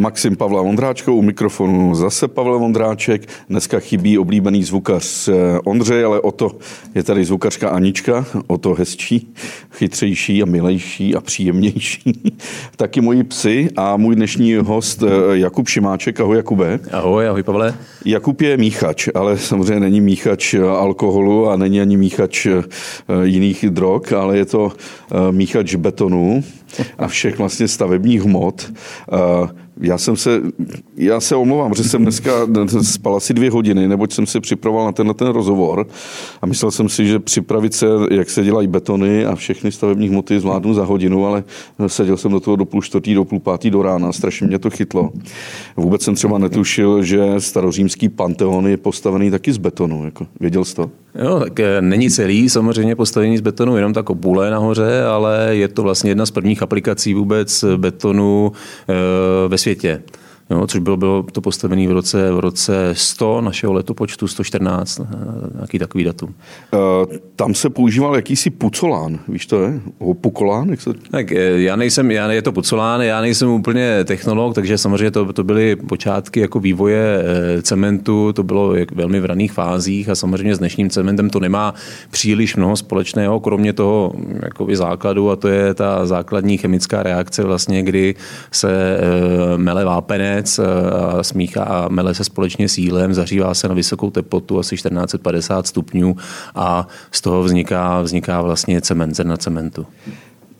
Maxim Pavla Vondráčka, u mikrofonu zase Pavel Vondráček. Dneska chybí oblíbený zvukař eh, Ondřej, ale o to je tady zvukařka Anička, o to hezčí, chytřejší a milejší a příjemnější. Taky moji psy a můj dnešní host eh, Jakub Šimáček. Ahoj Jakube. Ahoj, ahoj Pavle. Jakub je míchač, ale samozřejmě není míchač alkoholu a není ani míchač jiných drog, ale je to míchač betonu a všech vlastně stavebních hmot. Já jsem se, já se omlouvám, že jsem dneska spal asi dvě hodiny, neboť jsem se připravoval na tenhle ten rozhovor a myslel jsem si, že připravit se, jak se dělají betony a všechny stavební hmoty zvládnu za hodinu, ale seděl jsem do toho do půl čtvrtý, do půl pátý do rána, strašně mě to chytlo. Vůbec jsem třeba netušil, že starořímský panteon je postavený taky z betonu. Jako, věděl jsi to? Jo, tak eh, není celý samozřejmě postavení z betonu, jenom ta kopule nahoře, ale je to vlastně jedna z prvních aplikací vůbec betonu e, ve světě světě jo, což bylo, bylo to postavené v roce, v roce 100 našeho letopočtu, 114, eh, nějaký takový datum. Uh, tam se používal jakýsi pucolán, víš to je? Pukolán? Jak se... Tak eh, já nejsem, já, je to pucolán, já nejsem úplně technolog, takže samozřejmě to, to byly počátky jako vývoje cementu, to bylo jak velmi v raných fázích a samozřejmě s dnešním cementem to nemá příliš mnoho společného, kromě toho jakoby základu a to je ta základní chemická reakce vlastně, kdy se mele vápené konec a smíchá a mele se společně s jílem, zařívá se na vysokou teplotu, asi 1450 stupňů a z toho vzniká, vzniká vlastně cement, zrna cementu.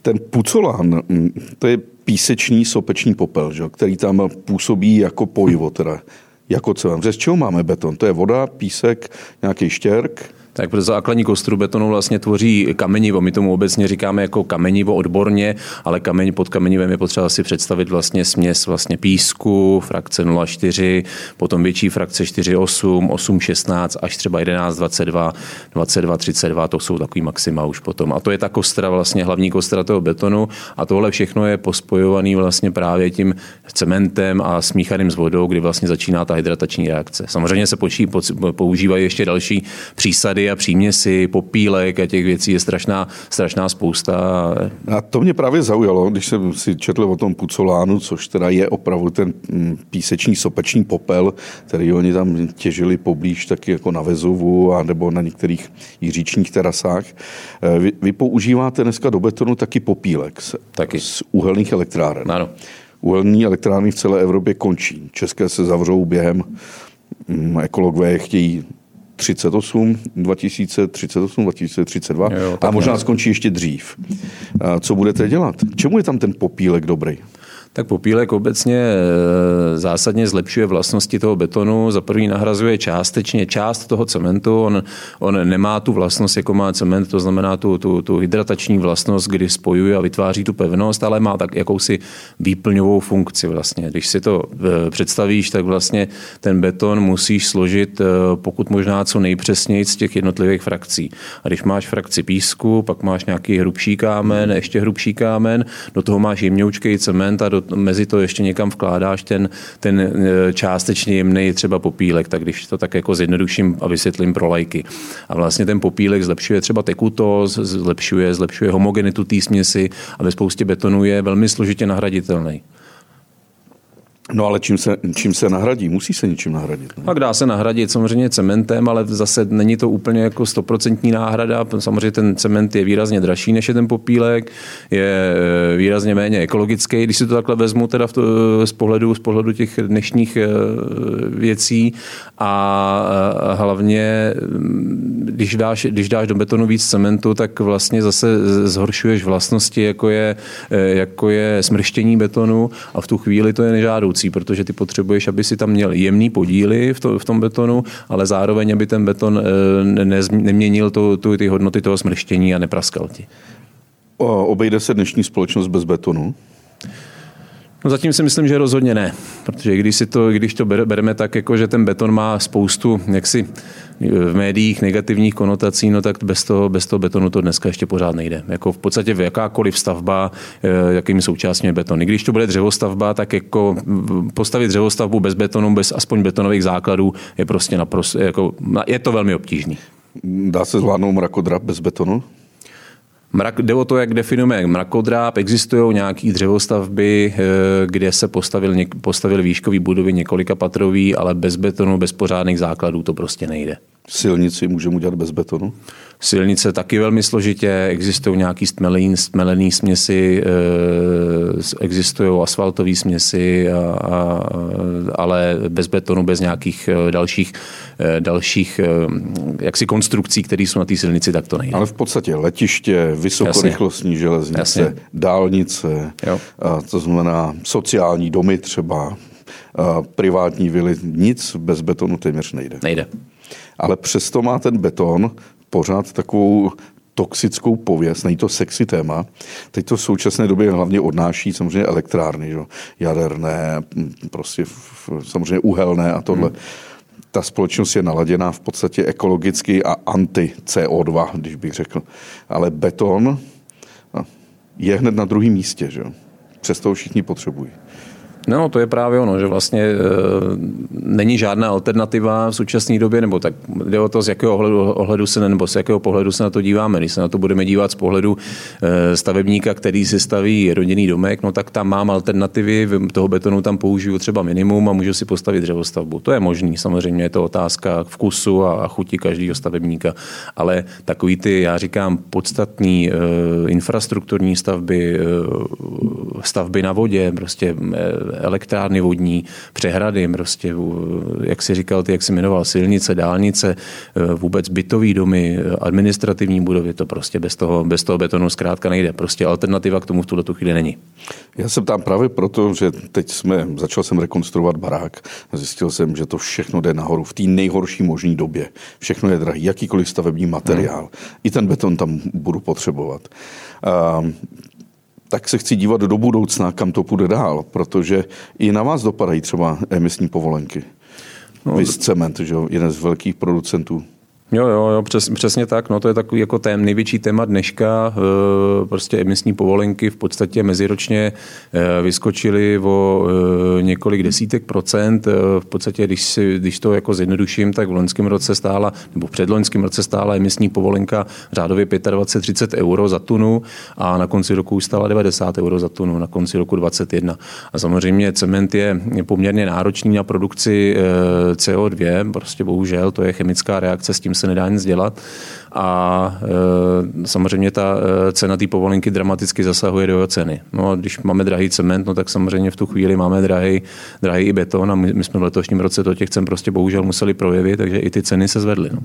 Ten pucolán, mm, to je písečný sopeční popel, že? který tam působí jako pojivo, teda jako cement. Z čeho máme beton? To je voda, písek, nějaký štěrk? Tak pro základní kostru betonu vlastně tvoří kamenivo. My tomu obecně říkáme jako kamenivo odborně, ale kameň pod kamenivem je potřeba si představit vlastně směs vlastně písku, frakce 0,4, potom větší frakce 4,8, 8,16 až třeba 11,22, 22,32, to jsou takový maxima už potom. A to je ta kostra, vlastně hlavní kostra toho betonu a tohle všechno je pospojovaný vlastně právě tím cementem a smíchaným s vodou, kdy vlastně začíná ta hydratační reakce. Samozřejmě se používají ještě další přísady a příměsi, popílek a těch věcí je strašná, strašná spousta. A to mě právě zaujalo, když jsem si četl o tom pucolánu, což teda je opravdu ten mm, písečný sopeční popel, který oni tam těžili poblíž taky jako na Vezovu a nebo na některých říčních terasách. Eh, vy, vy používáte dneska do betonu taky popílek z, taky. z uhelných elektráren. Ano. Uhelní elektrárny v celé Evropě končí. České se zavřou během mm, ekologové chtějí 38, 2038, 2032 jo, a možná ne. skončí ještě dřív. Co budete dělat? Čemu je tam ten popílek dobrý? Tak popílek obecně e, zásadně zlepšuje vlastnosti toho betonu. Za první nahrazuje částečně část toho cementu. On, on nemá tu vlastnost, jako má cement, to znamená tu, tu, tu hydratační vlastnost, kdy spojuje a vytváří tu pevnost, ale má tak jakousi výplňovou funkci vlastně. Když si to e, představíš, tak vlastně ten beton musíš složit e, pokud možná co nejpřesněji z těch jednotlivých frakcí. A když máš frakci písku, pak máš nějaký hrubší kámen, ještě hrubší kámen, do toho máš jemňoučkej cement a do mezi to ještě někam vkládáš ten, ten e, částečně jemný třeba popílek, tak když to tak jako zjednoduším a vysvětlím pro lajky. A vlastně ten popílek zlepšuje třeba tekutost, zlepšuje, zlepšuje homogenitu té směsi a ve spoustě betonů je velmi složitě nahraditelný. No ale čím se, čím se nahradí? Musí se něčím nahradit. Ne? Tak dá se nahradit samozřejmě cementem, ale zase není to úplně jako stoprocentní náhrada. Samozřejmě ten cement je výrazně dražší než je ten popílek, je eh, výrazně méně ekologický, když si to takhle vezmu teda v to, z, pohledu, z pohledu těch dnešních eh, věcí a hlavně, mm, když dáš, když dáš do betonu víc cementu, tak vlastně zase zhoršuješ vlastnosti, jako je, eh, jako je smrštění betonu a v tu chvíli to je nežádoucí budoucí, protože ty potřebuješ, aby si tam měl jemný podíly v, to, v tom betonu, ale zároveň, aby ten beton eh, ne, neměnil to, tu, ty hodnoty toho smrštění a nepraskal ti. Obejde se dnešní společnost bez betonu? No zatím si myslím, že rozhodně ne, protože když, si to, když to bereme tak, jako že ten beton má spoustu jaksi v médiích negativních konotací, no tak bez toho, bez toho betonu to dneska ještě pořád nejde. Jako v podstatě v jakákoliv stavba, eh, jakým součástí je beton. I když to bude dřevostavba, tak jako postavit dřevostavbu bez betonu, bez aspoň betonových základů je prostě naprosto, jako, je to velmi obtížný. Dá se zvládnout mrakodrap bez betonu? Mrak, jde o to, jak definujeme mrakodráp. Existují nějaké dřevostavby, eh, kde se postavil, postavil výškový budovy několika patrový, ale bez betonu, bez pořádných základů to prostě nejde. Silnici můžeme udělat bez betonu? Silnice taky velmi složitě, existují nějaký stmelený, stmelený směsi, eh, existují asfaltové směsi, a, a, ale bez betonu, bez nějakých eh, dalších, eh, dalších jaksi konstrukcí, které jsou na té silnici, tak to nejde. Ale v podstatě letiště, vysokorychlostní Jasně. železnice, Jasně. dálnice, jo. A to znamená sociální domy třeba, privátní vily, nic bez betonu téměř nejde. Nejde ale přesto má ten beton pořád takovou toxickou pověst, není to sexy téma. Teď to v současné době hlavně odnáší samozřejmě elektrárny, že? jaderné, prostě samozřejmě uhelné a tohle. Hmm. Ta společnost je naladěná v podstatě ekologicky a anti-CO2, když bych řekl. Ale beton je hned na druhém místě, že? Přesto ho všichni potřebují. No, to je právě ono, že vlastně e, není žádná alternativa v současné době, nebo tak jde o to, z jakého ohledu, ohledu se, nebo z jakého pohledu se na to díváme. Když se na to budeme dívat z pohledu e, stavebníka, který si staví rodinný domek, no tak tam mám alternativy, toho betonu tam použiju třeba minimum a můžu si postavit dřevostavbu. To je možný, samozřejmě je to otázka vkusu a, a chuti každého stavebníka, ale takový ty, já říkám, podstatní e, infrastrukturní stavby, e, stavby na vodě, prostě e, elektrárny vodní, přehrady, prostě, jak si říkal, ty, jak si jmenoval, silnice, dálnice, e, vůbec bytový domy, administrativní budovy, to prostě bez toho, bez toho betonu zkrátka nejde. Prostě alternativa k tomu v tuhle chvíli není. Já jsem tam právě proto, že teď jsme, začal jsem rekonstruovat barák a zjistil jsem, že to všechno jde nahoru v té nejhorší možné době. Všechno je drahý, jakýkoliv stavební materiál. Hmm. I ten beton tam budu potřebovat. A tak se chci dívat do budoucna, kam to půjde dál, protože i na vás dopadají třeba emisní povolenky. No, Vy cement, že jo, jeden z velkých producentů. Jo, jo, jo přes, přesně tak. No, to je takový jako tém, největší téma dneška. E, prostě emisní povolenky v podstatě meziročně e, vyskočily o e, několik desítek procent. V podstatě, když, si, když to jako zjednoduším, tak v loňském roce stála, nebo v předloňském roce stála emisní povolenka řádově 25-30 euro za tunu a na konci roku už stála 90 euro za tunu, na konci roku 21. A samozřejmě cement je poměrně náročný na produkci CO2, prostě bohužel to je chemická reakce, s tím se nedá nic dělat. A e, samozřejmě ta e, cena té povolenky dramaticky zasahuje do ceny. No a když máme drahý cement, no tak samozřejmě v tu chvíli máme drahý, drahý i beton a my, my jsme v letošním roce to těch cen prostě bohužel museli projevit, takže i ty ceny se zvedly. No.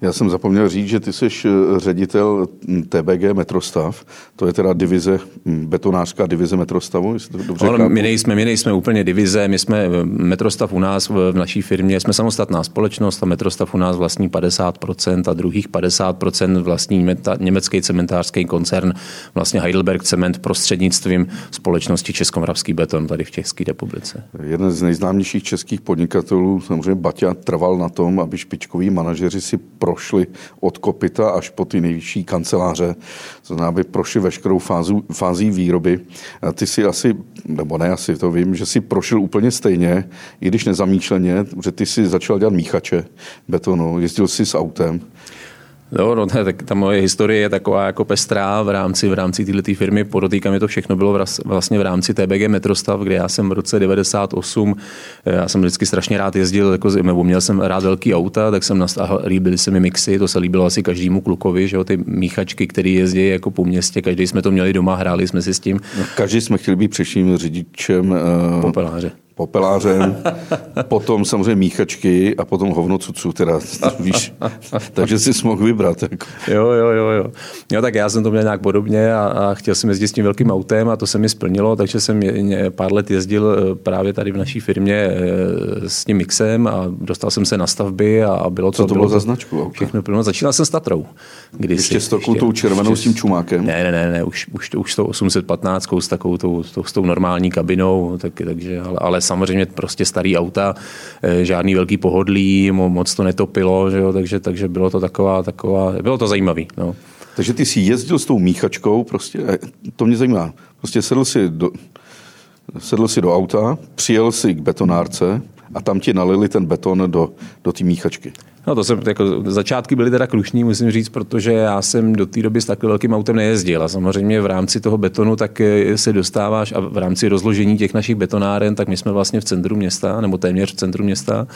Já jsem zapomněl říct, že ty jsi e, ředitel TBG Metrostav, to je teda divize, betonářská divize Metrostavu, jestli to dobře no, my, nejsme, my nejsme úplně divize, my jsme Metrostav u nás v, v naší firmě, jsme samostatná společnost a Metrostav u nás vlastní 50% a druhých 50% vlastní německý cementářský koncern, vlastně Heidelberg Cement prostřednictvím společnosti Českomoravský beton tady v České republice. Jeden z nejznámějších českých podnikatelů, samozřejmě Baťa, trval na tom, aby špičkoví manažeři si prošli od kopita až po ty nejvyšší kanceláře, to znamená, aby prošli veškerou fázu, fází výroby. A ty si asi, nebo ne asi, to vím, že si prošel úplně stejně, i když nezamýšleně, že ty si začal dělat míchače betonu, jezdil si s autem. Jo, no, tak ta moje historie je taková jako pestrá v rámci, v rámci této firmy. Podotýkám, to všechno bylo vlastně v rámci TBG Metrostav, kde já jsem v roce 98, eh, já jsem vždycky strašně rád jezdil, jako, nebo měl jsem rád velký auta, tak jsem nastavil, líbily se mi mixy, to se líbilo asi každému klukovi, že jo, ty míchačky, které jezdí jako po městě, každý jsme to měli doma, hráli jsme si s tím. No, každý jsme chtěli být přeším řidičem uh, popeláře popelářem, potom samozřejmě míchačky a potom hovno cucu, teda, víš, takže si mohl vybrat. Jako. Jo, jo, jo, jo. Jo, tak já jsem to měl nějak podobně a, a chtěl jsem jezdit s tím velkým autem a to se mi splnilo, takže jsem je, pár let jezdil eh, právě tady v naší firmě eh, s tím mixem a dostal jsem se na stavby a bylo to... Co to bylo, bylo za značku? Auta? Všechno plno. Začínal jsem s Tatrou. Když ještě s takovou tou červenou s tím čumákem? Ne, ne, ne, ne už, už, už s tou 815 s takovou tou, tou, s tou normální kabinou, tak, takže, ale, ale samozřejmě prostě starý auta, eh, žádný velký pohodlí, moc to netopilo, že jo, takže, takže bylo to taková, taková, bylo to zajímavý. No. Takže ty jsi jezdil s tou míchačkou, prostě, eh, to mě zajímá, prostě sedl si do, sedl si do auta, přijel si k betonárce a tam ti nalili ten beton do, do té míchačky. No to jsem, jako, začátky byly teda krušní, musím říct, protože já jsem do té doby s takovým velkým autem nejezdil a samozřejmě v rámci toho betonu tak eh, se dostáváš a v rámci rozložení těch našich betonáren, tak my jsme vlastně v centru města, nebo téměř v centru města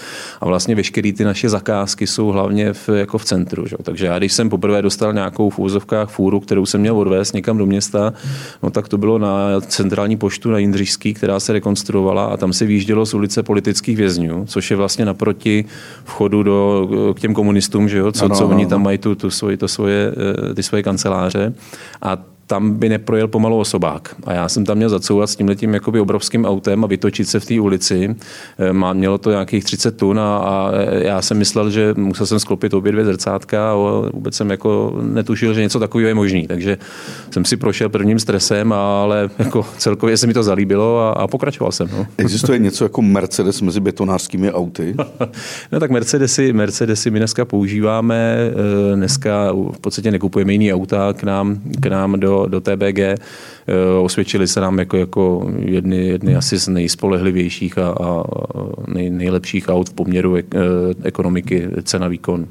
a vlastně veškeré ty naše zakázky jsou hlavně v, jako v centru. Že? Takže já když jsem poprvé dostal nějakou v úzovkách fůru, kterou jsem měl odvést někam do města, no tak to bylo na centrální poštu na Jindřišský, která se rekonstruovala a tam se výjíždělo z ulice politických vězňů, což je vlastně naproti vchodu do k těm komunistům, že jo, co, ano, co oni tam mají tu, tu svoji, to svoje, eh, ty svoje kanceláře. A tam by neprojel pomalu osobák. A já jsem tam měl zacouvat s tímhletím jakoby obrovským autem a vytočit se v té ulici. Eh, má, mělo to nějakých 30 tun a, a, já jsem myslel, že musel jsem sklopit obě dvě zrcátka a vůbec jsem jako netušil, že něco takového je možné. Takže jsem si prošel prvním stresem, ale jako celkově se mi to zalíbilo a, a pokračoval jsem. No. Existuje něco jako Mercedes mezi betonářskými auty? no tak Mercedesy, Mercedesy my dneska používáme, eh, dneska v podstatě nekupujeme jiný auta k nám, k nám do do, TBG. Eh, osvědčili se nám jako, jako jedny, jedny asi z nejspolehlivějších a, a nej, nejlepších aut v poměru ek, eh, ekonomiky cena výkon.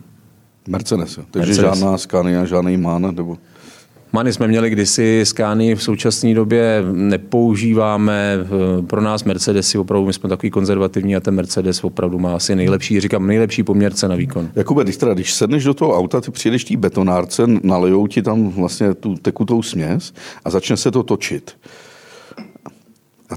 Mercedes, takže Mercedes. žádná Scania, žádný MAN, nebo... Many jsme měli kdysi, Skány v současné době nepoužíváme. Pro nás Mercedesy opravdu, my jsme takový konzervativní a ten Mercedes opravdu má asi nejlepší, říkám, nejlepší poměrce na výkon. Jakube, když, teda, když sedneš do toho auta, ty přijedeš té betonárce, nalejou ti tam vlastně tu tekutou směs a začne se to točit. A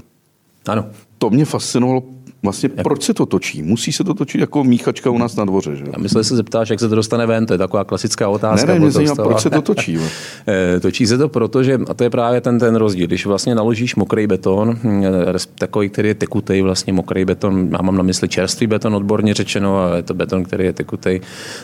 ano. To mě fascinovalo Vlastně jak... proč se to točí? Musí se to točit jako míchačka u nás na dvoře, že? Já myslím, že se zeptáš, jak se to dostane ven, to je taková klasická otázka. Ne, ne, mě zajímá, proč se to točí. Eh, točí se to proto, že, a to je právě ten, ten rozdíl, když vlastně naložíš mokrý beton, eh, takový, který je tekutý, vlastně mokrý beton, já mám na mysli čerstvý beton, odborně řečeno, a je to beton, který je tekutý,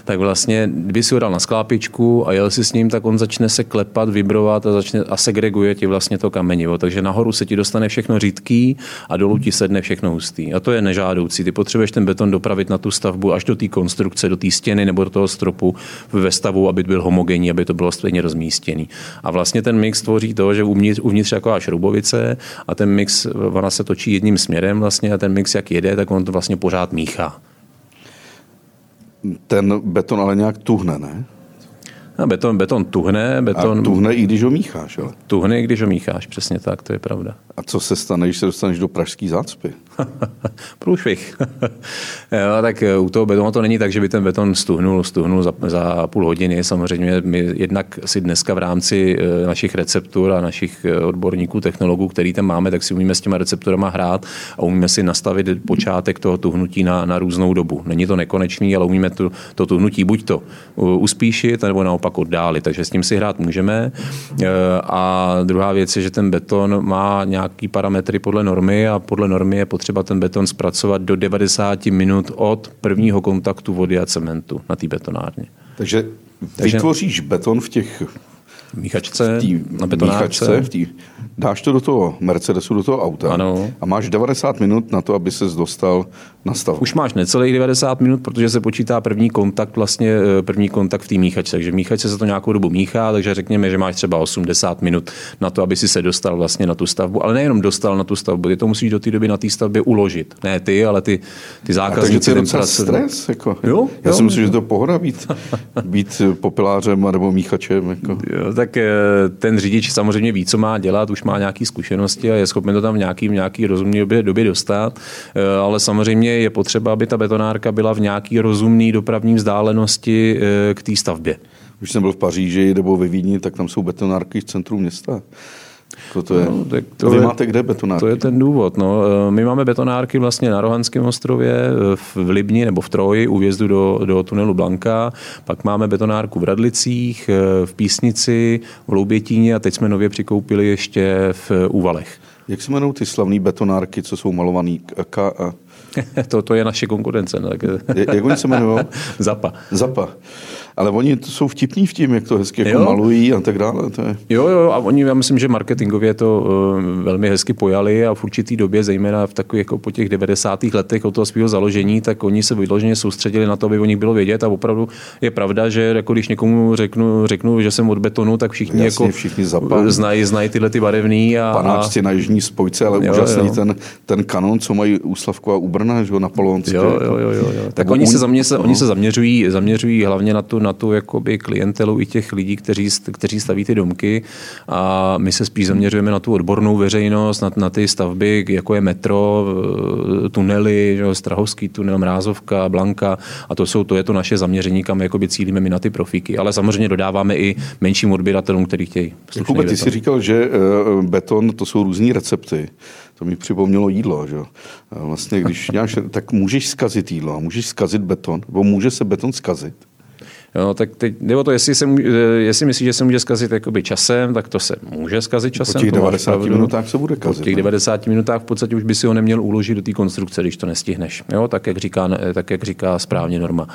tak vlastně, kdyby si ho dal na sklápičku a jel si s ním, tak on začne se klepat, vibrovat a, začne, a segreguje ti vlastně to kamenivo. Takže nahoru se ti dostane všechno řídký a dolů ti sedne všechno hustý. A to je nežádoucí. Ty potřebuješ ten beton dopravit na tu stavbu až do té konstrukce, do té stěny nebo do toho stropu ve stavu, aby byl homogenní, aby to bylo stejně rozmístěný. A vlastně ten mix tvoří to, že uvnitř, uvnitř jako šroubovice a ten mix, ona se točí jedním směrem vlastně a ten mix jak jede, tak on to vlastně pořád míchá. Ten beton ale nějak tuhne, ne? A beton, beton tuhne. Beton, a tuhne i když ho mícháš, ale? Tuhne i když ho mícháš, přesně tak, to je pravda. A co se stane, když se dostaneš do pražské zácpy? Průšvih. jo, tak eh, u toho betonu to není tak, že by ten beton stuhnul, stuhnul za, za půl hodiny. Samozřejmě my jednak si dneska v rámci eh, našich receptur a našich eh, odborníků, technologů, který tam máme, tak si umíme s těma recepturama hrát a umíme si nastavit počátek toho tuhnutí na, na různou dobu. Není to nekonečný, ale umíme to, to tuhnutí buď to uspíšit, nebo naopak oddálit. Takže s tím si hrát můžeme. A druhá věc je, že ten beton má nějaký parametry podle normy a podle normy je potřeba ten beton zpracovat do 90 minut od prvního kontaktu vody a cementu na té betonárně. Takže vytvoříš beton v těch míchačce, v na betonárce. v tý, dáš to do toho Mercedesu, do toho auta ano. a máš 90 minut na to, aby se dostal na stav. Už máš necelých 90 minut, protože se počítá první kontakt, vlastně eh, první kontakt v té míchačce. Takže míchačce se to nějakou dobu míchá, takže řekněme, že máš třeba 80 minut na to, aby si se dostal vlastně na tu stavbu. Ale nejenom dostal na tu stavbu, ty to musíš do té doby na té stavbě uložit. Ne ty, ale ty, ty zákazníci. A takže to je stres. Jako. Jo, Já jo, si myslím, že to pohoda být, být popelářem nebo míchačem. Jako. Jo, tak eh, ten řidič samozřejmě ví, co má dělat, už má nějaké zkušenosti a je schopen to tam v nějaký, nějaký rozumné době, době dostat. Eh, ale samozřejmě je potřeba, aby ta betonárka byla v nějaký rozumný dopravní vzdálenosti eh, k té stavbě. Když jsem byl v Paříži nebo ve Vídni, tak tam jsou betonárky v centru města. To, to je. No, tak to Vy je, máte kde betonárky? To je ten důvod. No. Eh, my máme betonárky vlastně na Rohanském ostrově, eh, v Libni nebo v Troji, u vjezdu do, do tunelu Blanka. Pak máme betonárku v Radlicích, v Písnici, v Loubětíně a teď jsme nově přikoupili ještě v Úvalech. Jak se jmenují ty slavné betonárky, co jsou malované? K to, to je naše konkurence. No, tak... Jak oni se jmenují? Zapa. Zapa. Ale oni jsou vtipní v tím, jak to hezky jako malují a tak dále. To je... Jo, jo, a oni, já myslím, že marketingově to uh, velmi hezky pojali a v určitý době, zejména v takových jako po těch 90. letech od toho svého založení, tak oni se vyloženě soustředili na to, aby o nich bylo vědět a opravdu je pravda, že jako když někomu řeknu, řeknu že jsem od betonu, tak všichni, Jasně, jako všichni znají, znají tyhle ty barevný. A, Panáčci na jižní spojce, ale jo, úžasný jo. Ten, ten kanon, co mají u Slavku a u Brna, že jo, napoleonské. Jo, jo, jo, jo, jo. Tak oni, se, zamě, se, no. oni se zaměřují, zaměřují hlavně na tu, na tu jakoby klientelu i těch lidí, kteří, kteří staví ty domky a my se spíš zaměřujeme na tu odbornou veřejnost, na, na ty stavby, jako je metro, eh, tunely, že, Strahovský tunel, Mrázovka, Blanka a to, jsou, to je to naše zaměření, kam jakoby cílíme my na ty profíky. Ale samozřejmě dodáváme i menším odběratelům, který chtějí. Jakube, ty jsi říkal, že eh, beton to jsou různé recepty. To mi připomnělo jídlo. Že? Vlastně, když nějak, tak můžeš zkazit jídlo, můžeš zkazit beton, nebo může se beton zkazit. Jo, tak teď, nebo to, jestli, se, jestli myslíš, že se může zkazit jakoby časem, tak to se může zkazit časem. Po těch 90 minutách se bude kazit. Po těch 90 ne? minutách v podstatě už by si ho neměl uložit do té konstrukce, když to nestihneš. Jo, tak, jak říká, tak, jak říká správně norma.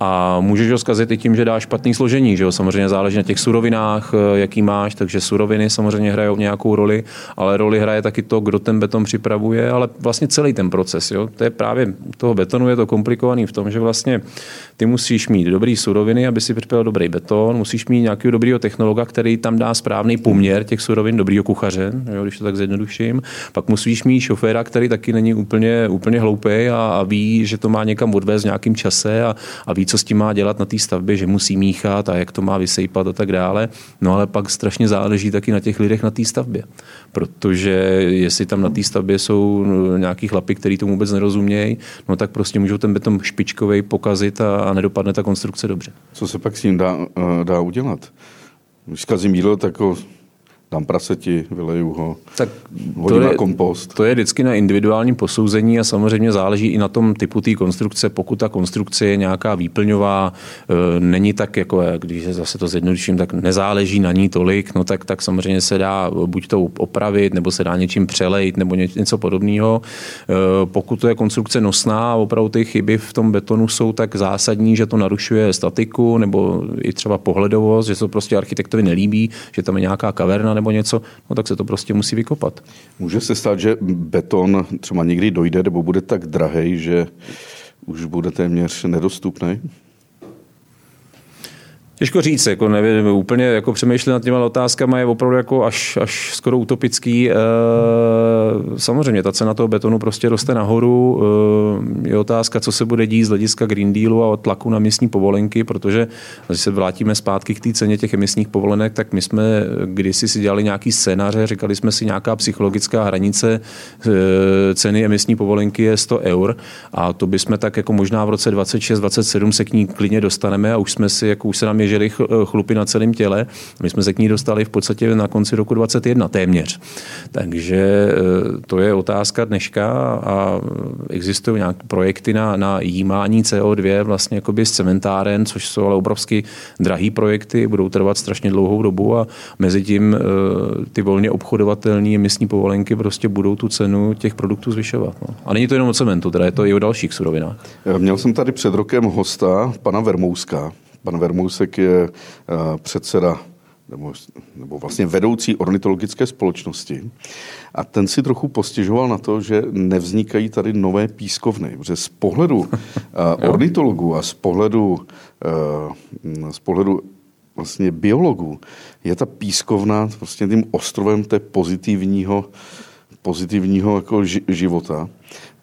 A můžeš ho zkazit i tím, že dáš špatný složení. Že jo? Samozřejmě záleží na těch surovinách, eh, jaký máš, takže suroviny samozřejmě hrajou nějakou roli, ale roli hraje taky to, kdo ten beton připravuje, ale vlastně celý ten proces. Jo? To je právě toho betonu je to komplikovaný v tom, že vlastně ty musíš mít dobrý suroviny, aby si připravil dobrý beton, musíš mít nějakého dobrého technologa, který tam dá správný poměr těch surovin, dobrýho kuchaře, jo, když to tak zjednoduším. Pak musíš mít šoféra, který taky není úplně, úplně hloupý a, a, ví, že to má někam odvést v nějakým čase a, a ví, co s tím má dělat na té stavbě, že musí míchat a jak to má vysejpat a tak dále. No ale pak strašně záleží taky na těch lidech na té stavbě. Protože jestli tam na té stavbě jsou nějaký chlapy, kteří tomu vůbec nerozumějí, no tak prostě můžou ten beton špičkový pokazit a, a nedopadne ta konstrukce dobře. Co se pak s tím dá, eh, dá udělat? Když zkazím jídlo, tak ho dám praseti, vyleju ho, tak to je, na kompost. To je vždycky na individuálním posouzení a samozřejmě záleží i na tom typu té konstrukce. Pokud ta konstrukce je nějaká výplňová, e, není tak, jako když zase to zjednoduším, tak nezáleží na ní tolik, no tak, tak samozřejmě se dá buď to opravit, nebo se dá něčím přelejt, nebo něco podobného. E, pokud to je konstrukce nosná a opravdu ty chyby v tom betonu jsou tak zásadní, že to narušuje statiku, nebo i třeba pohledovost, že se to prostě architektovi nelíbí, že tam je nějaká kaverna nebo něco, no tak se to prostě musí vykopat. Může se stát, že beton třeba někdy dojde nebo bude tak drahý, že už bude téměř nedostupný? Těžko říct, jako nevím, úplně jako přemýšlet nad těma otázkama je opravdu jako až, až skoro utopický. E, samozřejmě ta cena toho betonu prostě roste nahoru. E, je otázka, co se bude dít z hlediska Green Dealu a tlaku na místní povolenky, protože když se vrátíme zpátky k té ceně těch emisních povolenek, tak my jsme kdysi si dělali nějaký scénáře, říkali jsme si nějaká psychologická hranice e, ceny emisní povolenky je 100 eur a to bychom tak jako možná v roce 26-27 se k ní klidně dostaneme a už jsme si, jako už se nám je běžely chlupy na celém těle. My jsme se k ní dostali v podstatě na konci roku 2021 téměř. Takže e, to je otázka dneška a existují nějaké projekty na, na jímání CO2 vlastně jakoby z cementáren, což jsou ale obrovsky drahý projekty, budou trvat strašně dlouhou dobu a mezi tím e, ty volně obchodovatelné emisní povolenky prostě budou tu cenu těch produktů zvyšovat. No. A není to jenom o cementu, teda je to i o dalších surovinách. Měl jsem tady před rokem hosta, pana Vermouska, Pan Vermousek je eh, předseda nebo, nebo vlastně vedoucí ornitologické společnosti. A ten si trochu postěžoval na to, že nevznikají tady nové pískovny. Protože z pohledu uh, ornitologů a z pohledu, uh, z pohledu vlastně biologů je ta pískovna vlastně tím ostrovem té pozitivního, pozitivního jako života.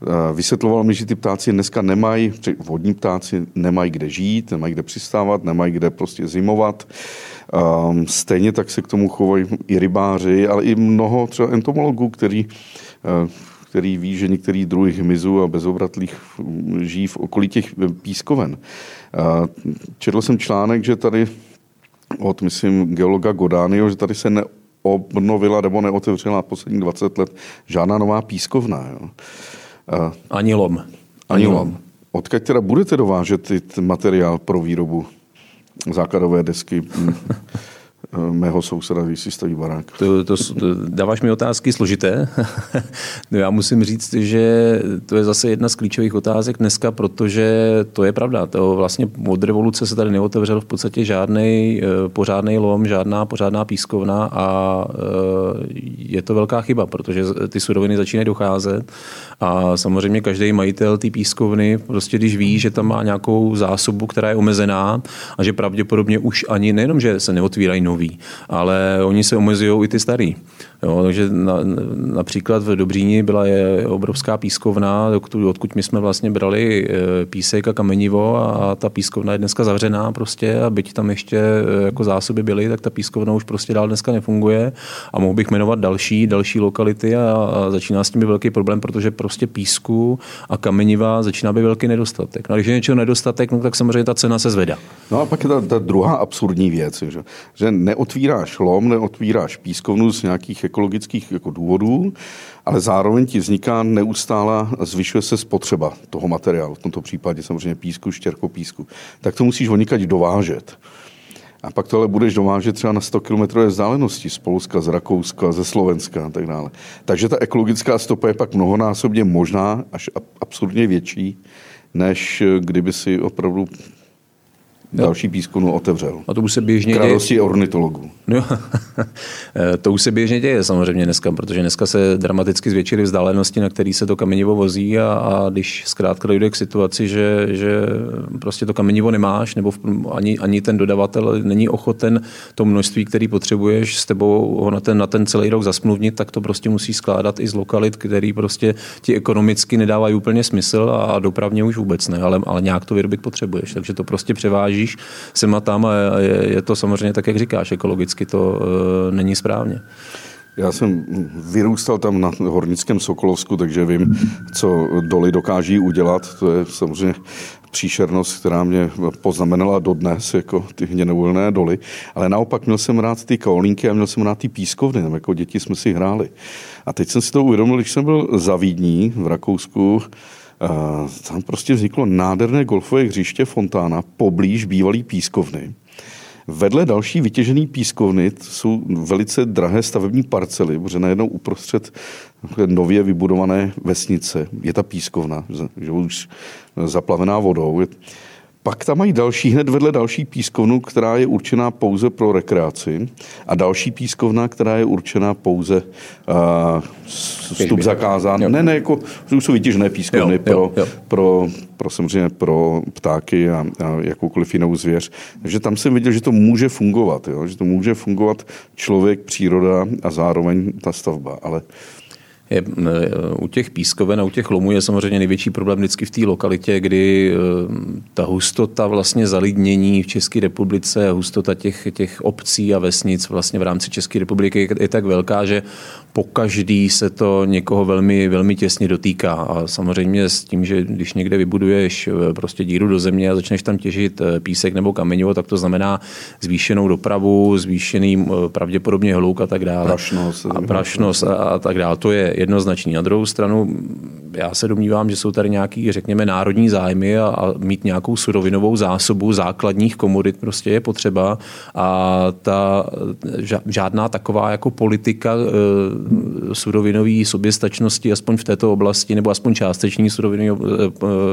Eh, vysvětloval mi, že ty ptáci dneska nemají, vodní ptáci nemají kde žít, nemají kde přistávat, nemají kde prostě zimovat. Um, stejně tak se k tomu chovají i rybáři, ale i mnoho třeba entomologů, který, uh, který ví, že některý druhy hmyzu a bezobratlých žijí v okolí těch pískoven. Uh, četl jsem článek, že tady od, myslím, geologa Godánio, že tady se neobnovila nebo neotevřela posledních 20 let žádná nová pískovna. Jo. Ani lom. Ani lom. Odkud teda budete dovážet materiál pro výrobu základové desky? Eh, mého souseda, když si staví barák. To, to, to, dáváš mi otázky složité. no já musím říct, že to je zase jedna z klíčových otázek dneska, protože to je pravda. To vlastně od revoluce se tady neotevřel v podstatě žádný eh, pořádný lom, žádná pořádná pískovna a eh, je to velká chyba, protože ty suroviny začínají docházet a samozřejmě každý majitel té pískovny, prostě když ví, že tam má nějakou zásobu, která je omezená a že pravděpodobně už ani nejenom, že se neotvírají nový, ale oni se omezují i ty starý. Jo, takže na, například v Dobříni byla je obrovská pískovna, odkud, odkud my jsme vlastně brali e, písek a kamenivo a ta pískovna je dneska zavřená prostě a byť tam ještě e, jako zásoby byly, tak ta pískovna už prostě dál dneska nefunguje a mohl bych jmenovat další, další lokality a, a začíná s tím být velký problém, protože prostě písku a kameniva začíná být velký nedostatek. No, když je něčeho nedostatek, no, tak samozřejmě ta cena se zvedá. No a pak je ta, ta druhá absurdní věc, že, že neotvíráš lom, neotvíráš pískovnu z nějakých ekologických jako důvodů, ale zároveň ti vzniká neustála, zvyšuje se spotřeba toho materiálu, v tomto případě samozřejmě písku, štěrkopísku. Tak to musíš odnikať dovážet. A pak to ale budeš dovážet třeba na 100 km vzdálenosti z Polska, z Rakouska, ze Slovenska a tak dále. Takže ta ekologická stopa je pak mnohonásobně možná, až absurdně větší, než kdyby si opravdu další pískonu otevřel. A to už se běžně děje. radosti ornitologů. No, to už se běžně děje samozřejmě dneska, protože dneska se dramaticky zvětšily vzdálenosti, na který se to kamenivo vozí a, a když zkrátka dojde k situaci, že, že prostě to kamenivo nemáš, nebo v, ani, ani ten dodavatel není ochoten to množství, který potřebuješ s tebou ho na ten, na ten celý rok zasmluvnit, tak to prostě musí skládat i z lokalit, který prostě ti ekonomicky nedávají úplně smysl a dopravně už vůbec ne, ale, ale nějak to vyrobit potřebuješ. Takže to prostě převáží jezdíš sem a tam a je, je to samozřejmě tak, jak říkáš, ekologicky to e, není správně. Já jsem vyrůstal tam na Hornickém Sokolovsku, takže vím, co doly dokáží udělat. To je samozřejmě příšernost, která mě poznamenala dodnes, jako ty hněnovolné doly. Ale naopak měl jsem rád ty kaolínky a měl jsem rád ty pískovny. Tam jako děti jsme si hráli. A teď jsem si to uvědomil, když jsem byl za Vídní v Rakousku, tam prostě vzniklo nádherné golfové hřiště Fontána poblíž bývalý pískovny. Vedle další vytěžené pískovny jsou velice drahé stavební parcely, protože najednou uprostřed nově vybudované vesnice je ta pískovna, že už zaplavená vodou. Pak tam mají další, hned vedle další pískovnu, která je určená pouze pro rekreaci a další pískovna, která je určená pouze uh, vstup zakázán. Jo. Ne, ne, jako jsou vytěžené pískovny jo, pro, jo, jo. Pro, pro, samozřejmě pro ptáky a, a jakoukoliv jinou zvěř. Takže tam jsem viděl, že to může fungovat, jo? že to může fungovat člověk, příroda a zároveň ta stavba. Ale je, u těch pískoven a u těch lomů je samozřejmě největší problém vždycky v té lokalitě, kdy e, ta hustota vlastně zalidnění v České republice, hustota těch, těch obcí a vesnic vlastně v rámci České republiky je tak velká, že po každý se to někoho velmi, velmi těsně dotýká. A samozřejmě s tím, že když někde vybuduješ e, prostě díru do země a začneš tam těžit e, písek nebo kamenivo, tak to znamená zvýšenou dopravu, zvýšený pravděpodobně hluk a tak dále. Prašnost. A prašnost a, a tak dále. To je jednoznačný. Na druhou stranu, já se domnívám, že jsou tady nějaký, řekněme, národní zájmy a, a mít nějakou surovinovou zásobu základních komodit prostě je potřeba a ta žádná taková jako politika e, surovinové soběstačnosti, aspoň v této oblasti, nebo aspoň částeční surovinové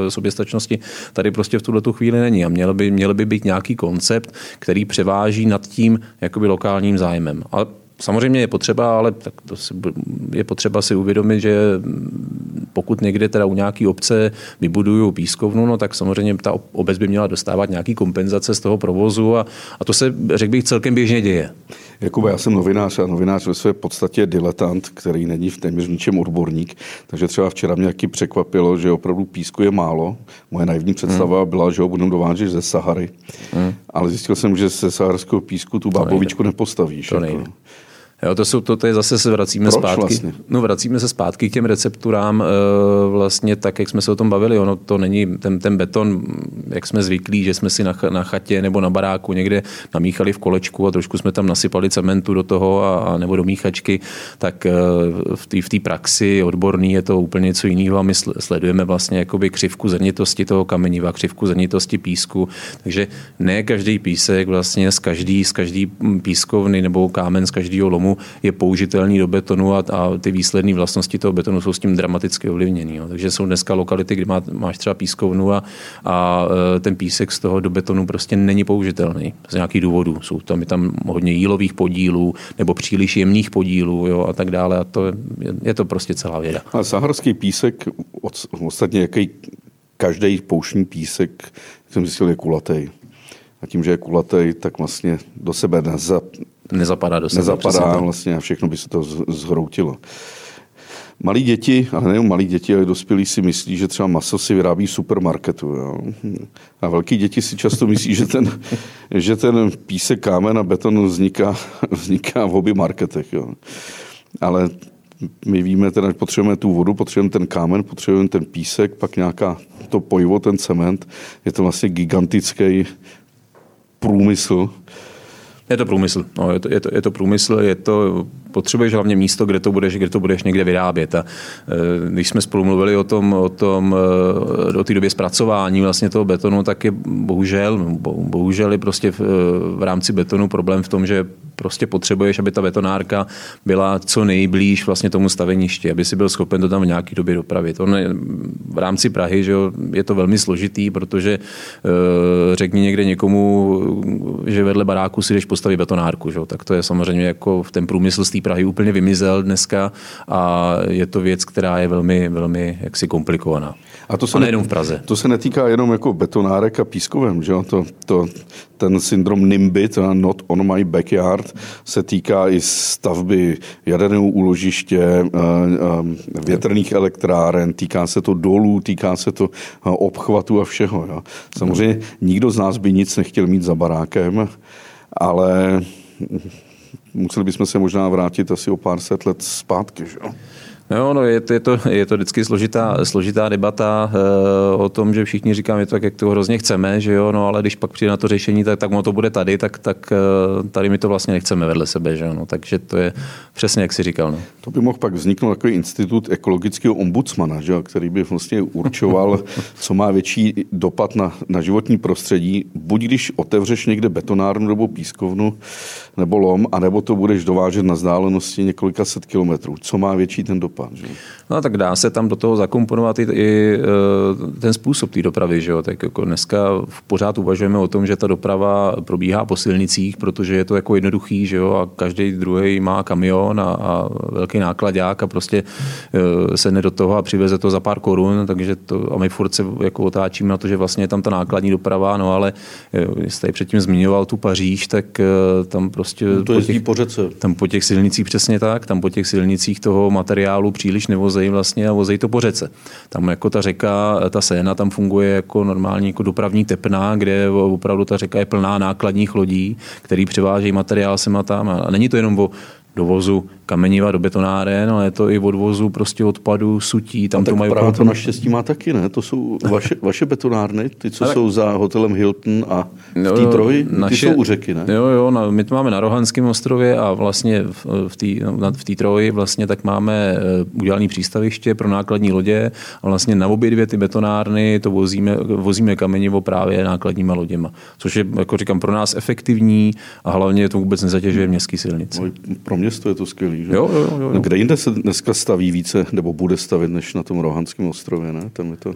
e, soběstačnosti, tady prostě v tuhle chvíli není. A měl by, měl by být nějaký koncept, který převáží nad tím jakoby lokálním zájmem. A Samozřejmě je potřeba, ale tak to si, je potřeba si uvědomit, že pokud někde teda u nějaké obce vybudují pískovnu, no tak samozřejmě ta obec by měla dostávat nějaký kompenzace z toho provozu a, a to se, řekl bych, celkem běžně děje. Jakube, já jsem novinář a novinář ve své podstatě diletant, který není v téměř ničem odborník, takže třeba včera mě jaký překvapilo, že opravdu písku je málo. Moje naivní představa hmm. byla, že ho budeme dovážet ze Sahary, hmm. ale zjistil jsem, že ze saharského písku tu bábovičku nepostavíš. To jako. Jo, to, jsou, to, to je zase se vracíme Proč zpátky. vlastně? No, vracíme se zpátky k těm recepturám, e, vlastně tak, jak jsme se o tom bavili. Ono to není ten, ten beton, jak jsme zvyklí, že jsme si na, na chatě nebo na baráku někde namíchali v kolečku a trošku jsme tam nasypali cementu do toho a, a nebo do míchačky, tak e, v té v praxi odborný je to úplně něco jiného a my sl- sledujeme vlastně jakoby křivku zrnitosti toho kameniva, křivku zrnitosti písku. Takže ne každý písek vlastně z každý, z každý pískovny nebo kámen z každého lomu je použitelný do betonu a, a ty výsledné vlastnosti toho betonu jsou s tím dramaticky ovlivněný. Jo. Takže jsou dneska lokality, kde má, máš třeba pískovnu a, a e, ten písek z toho do betonu prostě není použitelný z nějakých důvodů. Jsou tam, je tam hodně jílových podílů nebo příliš jemných podílů jo, a tak dále. A to je, je to prostě celá věda. A saharský písek, od, ostatně jaký každý pouštní písek, jsem zjistil, je kulatý. A tím, že je kulatý, tak vlastně do sebe neza, Nezapadá do sebe. nezapadá vlastně a všechno by se to zhroutilo. Malí děti, ale nejen malí děti, ale dospělí si myslí, že třeba maso si vyrábí v supermarketu. Jo. A velký děti si často myslí, že ten, že ten písek, kámen a beton vzniká, vzniká v hobby marketech. Jo. Ale my víme, teda, že potřebujeme tu vodu, potřebujeme ten kámen, potřebujeme ten písek, pak nějaká to pojivo, ten cement. Je to vlastně gigantický průmysl. Je to průmysl. No, je, to, je, to, je to průmysl, je to, potřebuješ hlavně místo, kde to budeš, kde to budeš někde vyrábět. A, e, když jsme spolu mluvili o tom, o tom e, o té době zpracování vlastně toho betonu, tak je bohužel, bo, bohužel je prostě v, v rámci betonu problém v tom, že prostě potřebuješ, aby ta betonárka byla co nejblíž vlastně tomu staveništi, aby si byl schopen to tam v nějaké době dopravit. On je, v rámci Prahy že jo, je to velmi složitý, protože e, řekni někde někomu, že vedle baráku si jdeš postavit betonárku, že jo, tak to je samozřejmě jako v ten průmysl z té Prahy úplně vymizel dneska a je to věc, která je velmi, velmi jaksi komplikovaná. A to se a nejenom v Praze. To se netýká jenom jako betonárek a pískovem, že? To, to, ten syndrom NIMBY, to not on my backyard, se týká i stavby jaderného úložiště, eh, eh, větrných elektráren, týká se to dolů, týká se to eh, obchvatu a všeho. Jo? Samozřejmě nikdo z nás by nic nechtěl mít za barákem, ale museli bychom se možná vrátit asi o pár set let zpátky. Že jo? No, je, to, je, to, je to vždycky složitá, složitá debata e, o tom, že všichni říkáme to tak, jak to hrozně chceme, že jo, no ale když pak přijde na to řešení, tak, tak ono to bude tady, tak, tak e, tady my to vlastně nechceme vedle sebe, že jo, no, takže to je přesně, jak si říkal. No. To by mohl pak vzniknout takový institut ekologického ombudsmana, že jo, který by vlastně určoval, co má větší dopad na, na životní prostředí, buď když otevřeš někde betonárnu nebo pískovnu nebo lom, anebo to budeš dovážet na vzdálenosti několika set kilometrů. Co má větší ten dopad? Že? No tak dá se tam do toho zakomponovat i, i ten způsob té dopravy. Že jo? Tak jako dneska pořád uvažujeme o tom, že ta doprava probíhá po silnicích, protože je to jako jednoduchý, že jo? a každý druhý má kamion a, a velký nákladák a prostě sedne do toho a přiveze to za pár korun, takže to, a my furt se jako otáčíme na to, že vlastně je tam ta nákladní doprava, no ale jste předtím zmiňoval tu Paříž, tak tam prostě... No to jezdí po, těch, po řece. Tam po těch silnicích přesně tak, tam po těch silnicích toho materiálu příliš nevozejí vlastně a vozejí to po řece. Tam jako ta řeka, ta Séna tam funguje jako normální jako dopravní tepna, kde opravdu ta řeka je plná nákladních lodí, který převážejí materiál sem a tam. A není to jenom o dovozu kameniva do betonáren, ale je to i odvozu prostě odpadu, sutí. Tam a to mají Praha to naštěstí má taky, ne? To jsou vaše, vaše betonárny, ty, co ale... jsou za hotelem Hilton a v té troji, ty naše, jsou u řeky, ne? Jo, jo, na, my to máme na Rohanském ostrově a vlastně v, v té v troji vlastně tak máme udělané přístaviště pro nákladní lodě a vlastně na obě dvě ty betonárny to vozíme, vozíme kamenivo právě nákladníma loděma, což je, jako říkám, pro nás efektivní a hlavně to vůbec nezatěžuje městský silnice. No, pro město je to skvělý. Že? Jo, jo, jo, jo. Kde jinde se dneska staví více, nebo bude stavit, než na tom Rohanském ostrově, ne? Tam je to...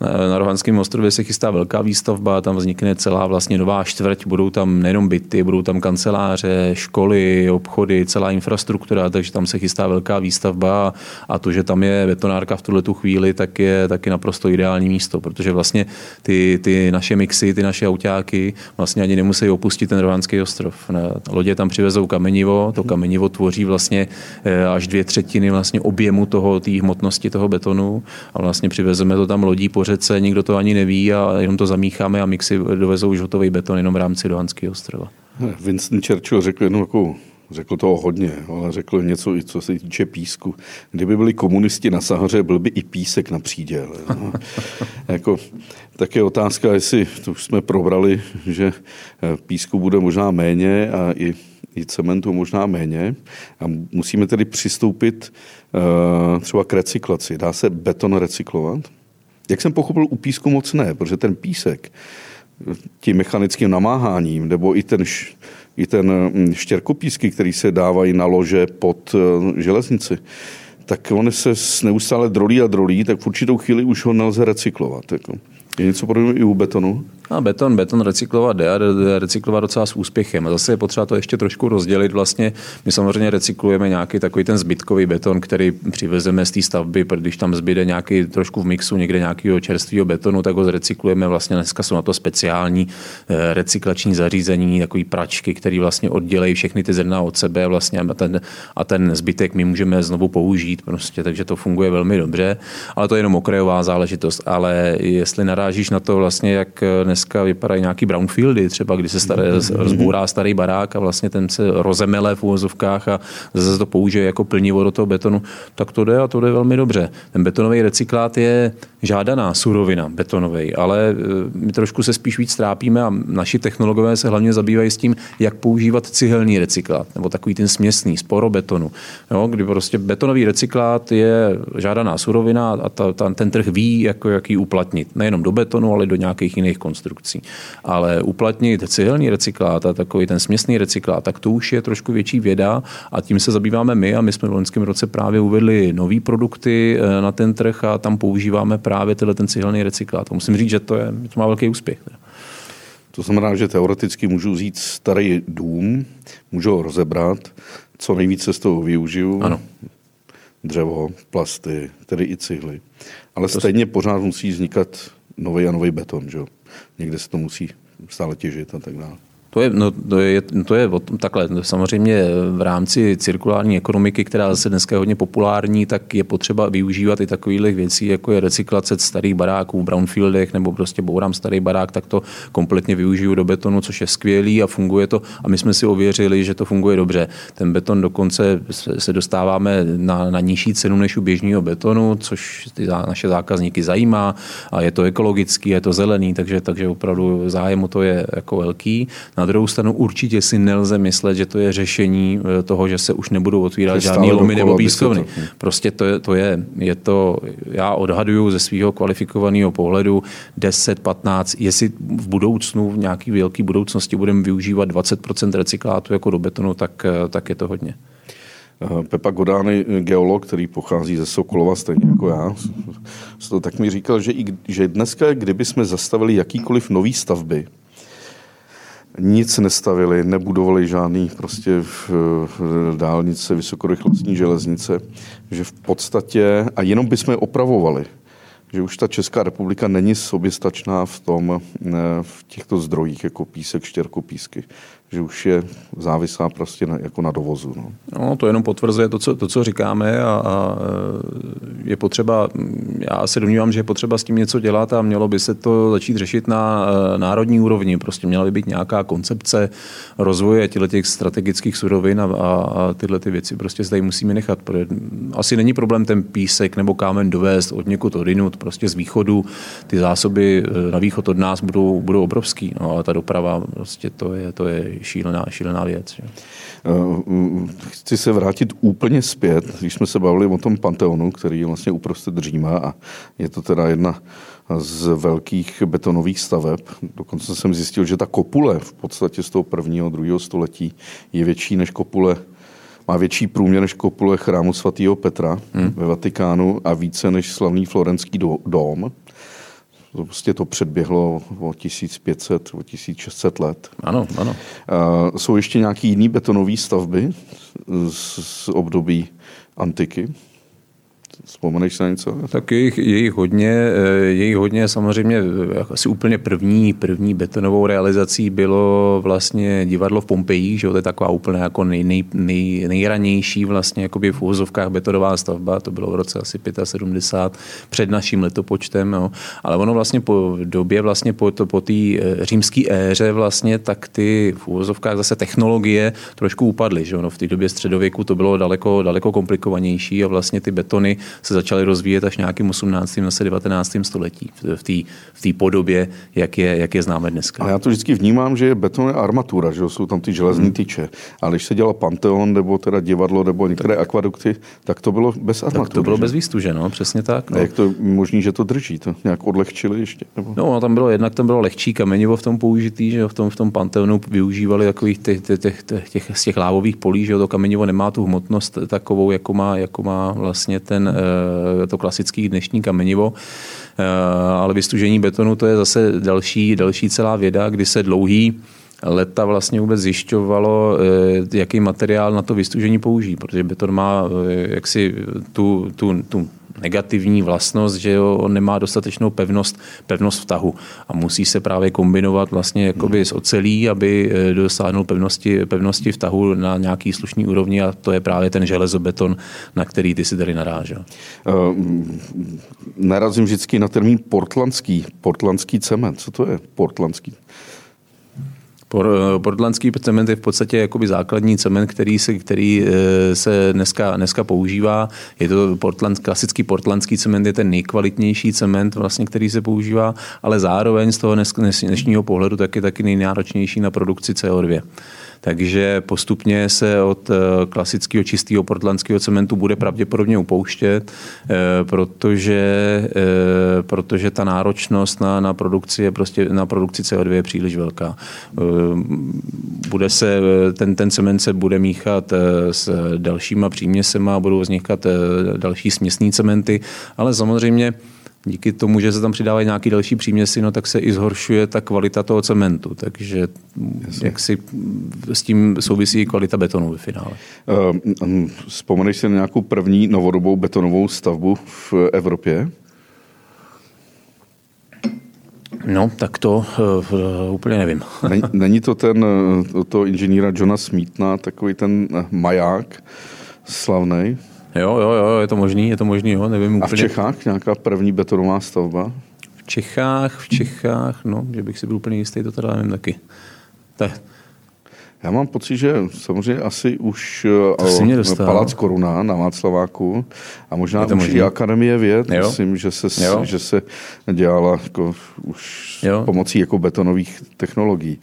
Na Rohanském ostrově se chystá velká výstavba, tam vznikne celá vlastně nová čtvrť, budou tam nejenom byty, budou tam kanceláře, školy, obchody, celá infrastruktura, takže tam se chystá velká výstavba a to, že tam je betonárka v tuhle tu chvíli, tak je taky naprosto ideální místo, protože vlastně ty, ty naše mixy, ty naše autáky vlastně ani nemusí opustit ten Rohanský ostrov. Lodě tam přivezou kamenivo, to kamenivo tvoří vlastně až dvě třetiny vlastně objemu toho, té hmotnosti toho betonu a vlastně přivezeme to tam lodí po řece, nikdo to ani neví a jenom to zamícháme a mixy dovezou už hotový beton jenom v rámci Dohanského ostrova. Winston Churchill řekl jednu takovou Řekl toho hodně, ale řekl něco i co se týče písku. Kdyby byli komunisti na Sahaře, byl by i písek na příděl. No. jako, tak je otázka, jestli to už jsme probrali, že eh, písku bude možná méně a i, i cementu možná méně. A musíme tedy přistoupit uh, třeba k recyklaci. Dá se beton recyklovat? Jak jsem pochopil, u písku moc ne, protože ten písek tím mechanickým namáháním, nebo i ten, i ten mm, štěrkopísky, který se dávají na lože pod eh, železnici, tak on se neustále drolí a drolí, tak v určitou chvíli už ho nelze recyklovat. Jako. Je něco podobného i u betonu? A beton, beton recyklovat jde a recyklovat docela s úspěchem. A zase je potřeba to ještě trošku rozdělit. Vlastně my samozřejmě recyklujeme nějaký takový ten zbytkový beton, který přivezeme z té stavby, když tam zbyde nějaký trošku v mixu někde nějakého čerstvého betonu, tak ho zrecyklujeme. Vlastně dneska jsou na to speciální eh, recyklační zařízení, takový pračky, které vlastně oddělejí všechny ty zrna od sebe vlastně a ten, a ten zbytek my můžeme znovu použít. Prostě, takže to funguje velmi dobře, ale to je jenom okrajová záležitost. Ale jestli narážíš na to vlastně, jak dneska vypadají nějaký brownfieldy, třeba kdy se staré, rozbourá starý barák a vlastně ten se rozemele v úvozovkách a zase to použije jako plnivo do toho betonu, tak to jde a to jde velmi dobře. Ten betonový recyklát je žádaná surovina betonový, ale e, my trošku se spíš víc trápíme a naši technologové se hlavně zabývají s tím, jak používat cihelný recyklát, nebo takový ten směsný, sporo betonu. Jo, kdy prostě betonový recyklát je žádaná surovina a ta, ta, ten trh ví, jako, jak ji uplatnit. Nejenom do betonu, ale do nějakých jiných konstrukcí. Ale uplatnit cihelný recyklát a takový ten směsný recyklát, tak to už je trošku větší věda a tím se zabýváme my a my jsme v loňském roce právě uvedli nové produkty e, na ten trh a tam používáme právě tenhle ten cihelný recyklát. Musím říct, že to, je, to má velký úspěch. To znamená, že teoreticky můžu vzít starý dům, můžu ho rozebrat, co nejvíce z toho využiju. Ano. Dřevo, plasty, tedy i cihly. Ale to stejně pořád musí vznikat nový a nový beton, že? Někde se to musí stále těžit a tak dále. To je, no, to je, to je takhle. Samozřejmě v rámci cirkulární ekonomiky, která se dneska je hodně populární, tak je potřeba využívat i takových věcí, jako je recyklace starých baráků v brownfieldech nebo prostě bourám starý barák, tak to kompletně využiju do betonu, což je skvělý a funguje to. A my jsme si ověřili, že to funguje dobře. Ten beton dokonce se dostáváme na, na nižší cenu než u běžného betonu, což ty naše zákazníky zajímá a je to ekologický, je to zelený, takže, takže opravdu zájem o to je jako velký. Na druhou stranu určitě si nelze myslet, že to je řešení eh, toho, že se už nebudou otvírat žádný lomy nebo pískovny. To... Prostě to je, to je, je to, já odhaduju ze svého kvalifikovaného pohledu 10, 15, jestli v budoucnu, v nějaké velké budoucnosti budeme využívat 20% recyklátu jako do betonu, tak, eh, tak je to hodně. Eh, Pepa Godány, geolog, který pochází ze Sokolova, stejně jako já, to tak mi říkal, že, i, že dneska, kdyby jsme zastavili jakýkoliv nový stavby, nic nestavili, nebudovali žádný prostě v, dálnice, vysokorychlostní železnice, že v podstatě, a jenom bychom je opravovali, že už ta Česká republika není soběstačná v tom, v těchto zdrojích, jako písek, štěrkopísky že už je závislá prostě na, jako na dovozu. No. no to jenom potvrzuje to, co, to, co říkáme a, a je potřeba, já se domnívám, že je potřeba s tím něco dělat a mělo by se to začít řešit na národní úrovni. Prostě měla by být nějaká koncepce rozvoje těch strategických surovin a, a tyhle ty věci prostě zde musíme nechat. Asi není problém ten písek nebo kámen dovést od někud odinut, prostě z východu. Ty zásoby e, na východ od nás budou, budou obrovský, no, ale ta doprava, prostě to je, to je šílená, šílená věc. Že? Eh, chci se vrátit úplně zpět, když jsme se bavili o tom Panteonu, který je vlastně uprostřed Říma a je to teda jedna z velkých betonových staveb. Dokonce jsem zjistil, že ta kopule v podstatě z toho prvního, druhého století je větší než kopule má větší průměr než kopule chrámu svatého Petra hmm. ve Vatikánu a více než slavný florenský dóm. To prostě to předběhlo o 1500, o 1600 let. Ano, ano. A jsou ještě nějaké jiné betonové stavby z, z období antiky? Vzpomeneš na něco? Tak je jich, je jich hodně, je jich hodně samozřejmě asi úplně první, první betonovou realizací bylo vlastně divadlo v Pompejích, že to je taková úplně jako nej, nej, nej, nejranější vlastně jakoby v úvozovkách betonová stavba, to bylo v roce asi 75 před naším letopočtem, jo. ale ono vlastně po době vlastně po, po té římské éře vlastně tak ty v úvozovkách zase technologie trošku upadly, že ono v té době středověku to bylo daleko, daleko komplikovanější a vlastně ty betony se začaly rozvíjet až nějakým 18. a 19. století v té v té podobě, jak je, jak je známe dneska. Ale já to vždycky vnímám, že je beton armatura, že jsou tam ty železní hmm. tyče. Ale když se dělal Panteon nebo teda divadlo nebo některé tak, akvadukty, tak to bylo bez armatury. Tak to bylo že? bez výstuže, no, přesně tak. No. A jak to možný, že to drží? To nějak odlehčili ještě? Nebo? No, tam bylo jednak tam bylo lehčí kamenivo v tom použitý, že v tom, v tom Panteonu využívali takových těch, těch, těch, těch, z těch lávových polí, že to kamenivo nemá tu hmotnost takovou, jako má, jako má vlastně ten, to klasický dnešní kamenivo. Eh, ale vystužení betonu to je zase další, další celá věda, kdy se dlouhý leta vlastně vůbec zjišťovalo, eh, jaký materiál na to vystužení použijí, protože beton má jaksi tu, tu, tu negativní vlastnost, že on nemá dostatečnou pevnost, pevnost vtahu a musí se právě kombinovat vlastně jakoby s ocelí, aby eh, dosáhnul pevnosti, pevnosti vtahu na nějaký slušný úrovni a to je právě ten železobeton, na který ty si tady narážel. Uh, narazím vždycky na termín portlandský, portlandský cement. Co to je portlandský? Portlandský cement je v podstatě jakoby základní cement, který se, který eh, se dneska, dneska používá. Je to portland, klasický portlandský cement, je ten nejkvalitnější cement, vlastně, který se používá, ale zároveň z toho dnešního pohledu taky, taky nejnáročnější na produkci CO2. Takže postupně se od eh, klasického čistého portlandského cementu bude pravděpodobně upouštět, eh, protože, eh, protože ta náročnost na, na, produkci je prostě, na produkci CO2 je příliš velká. Bude se, ten, ten cement se bude míchat s dalšíma příměsema, budou vznikat další směsní cementy, ale samozřejmě díky tomu, že se tam přidávají nějaký další příměsi, no, tak se i zhoršuje ta kvalita toho cementu. Takže Jasně. jak si s tím souvisí i kvalita betonu ve finále. Uh, vzpomeneš si na nějakou první novodobou betonovou stavbu v Evropě? No, tak to uh, úplně nevím. není, není to ten, eh, to inženýra Johna Smítna, takový ten maják slavný? Jo, jo, jo, je to možný, je to možný, jo, nevím A v Čechách nějaká první betonová stavba? V Čechách, v Čechách, no, že bych si byl úplně jistý, to teda nevím taky. Tak. Já mám pocit, že samozřejmě asi už uh, Palác Koruna na Václaváku a možná už možný? i Akademie věd, jo. myslím, že se, jo. že se dělala jako už jo. pomocí jako betonových technologií.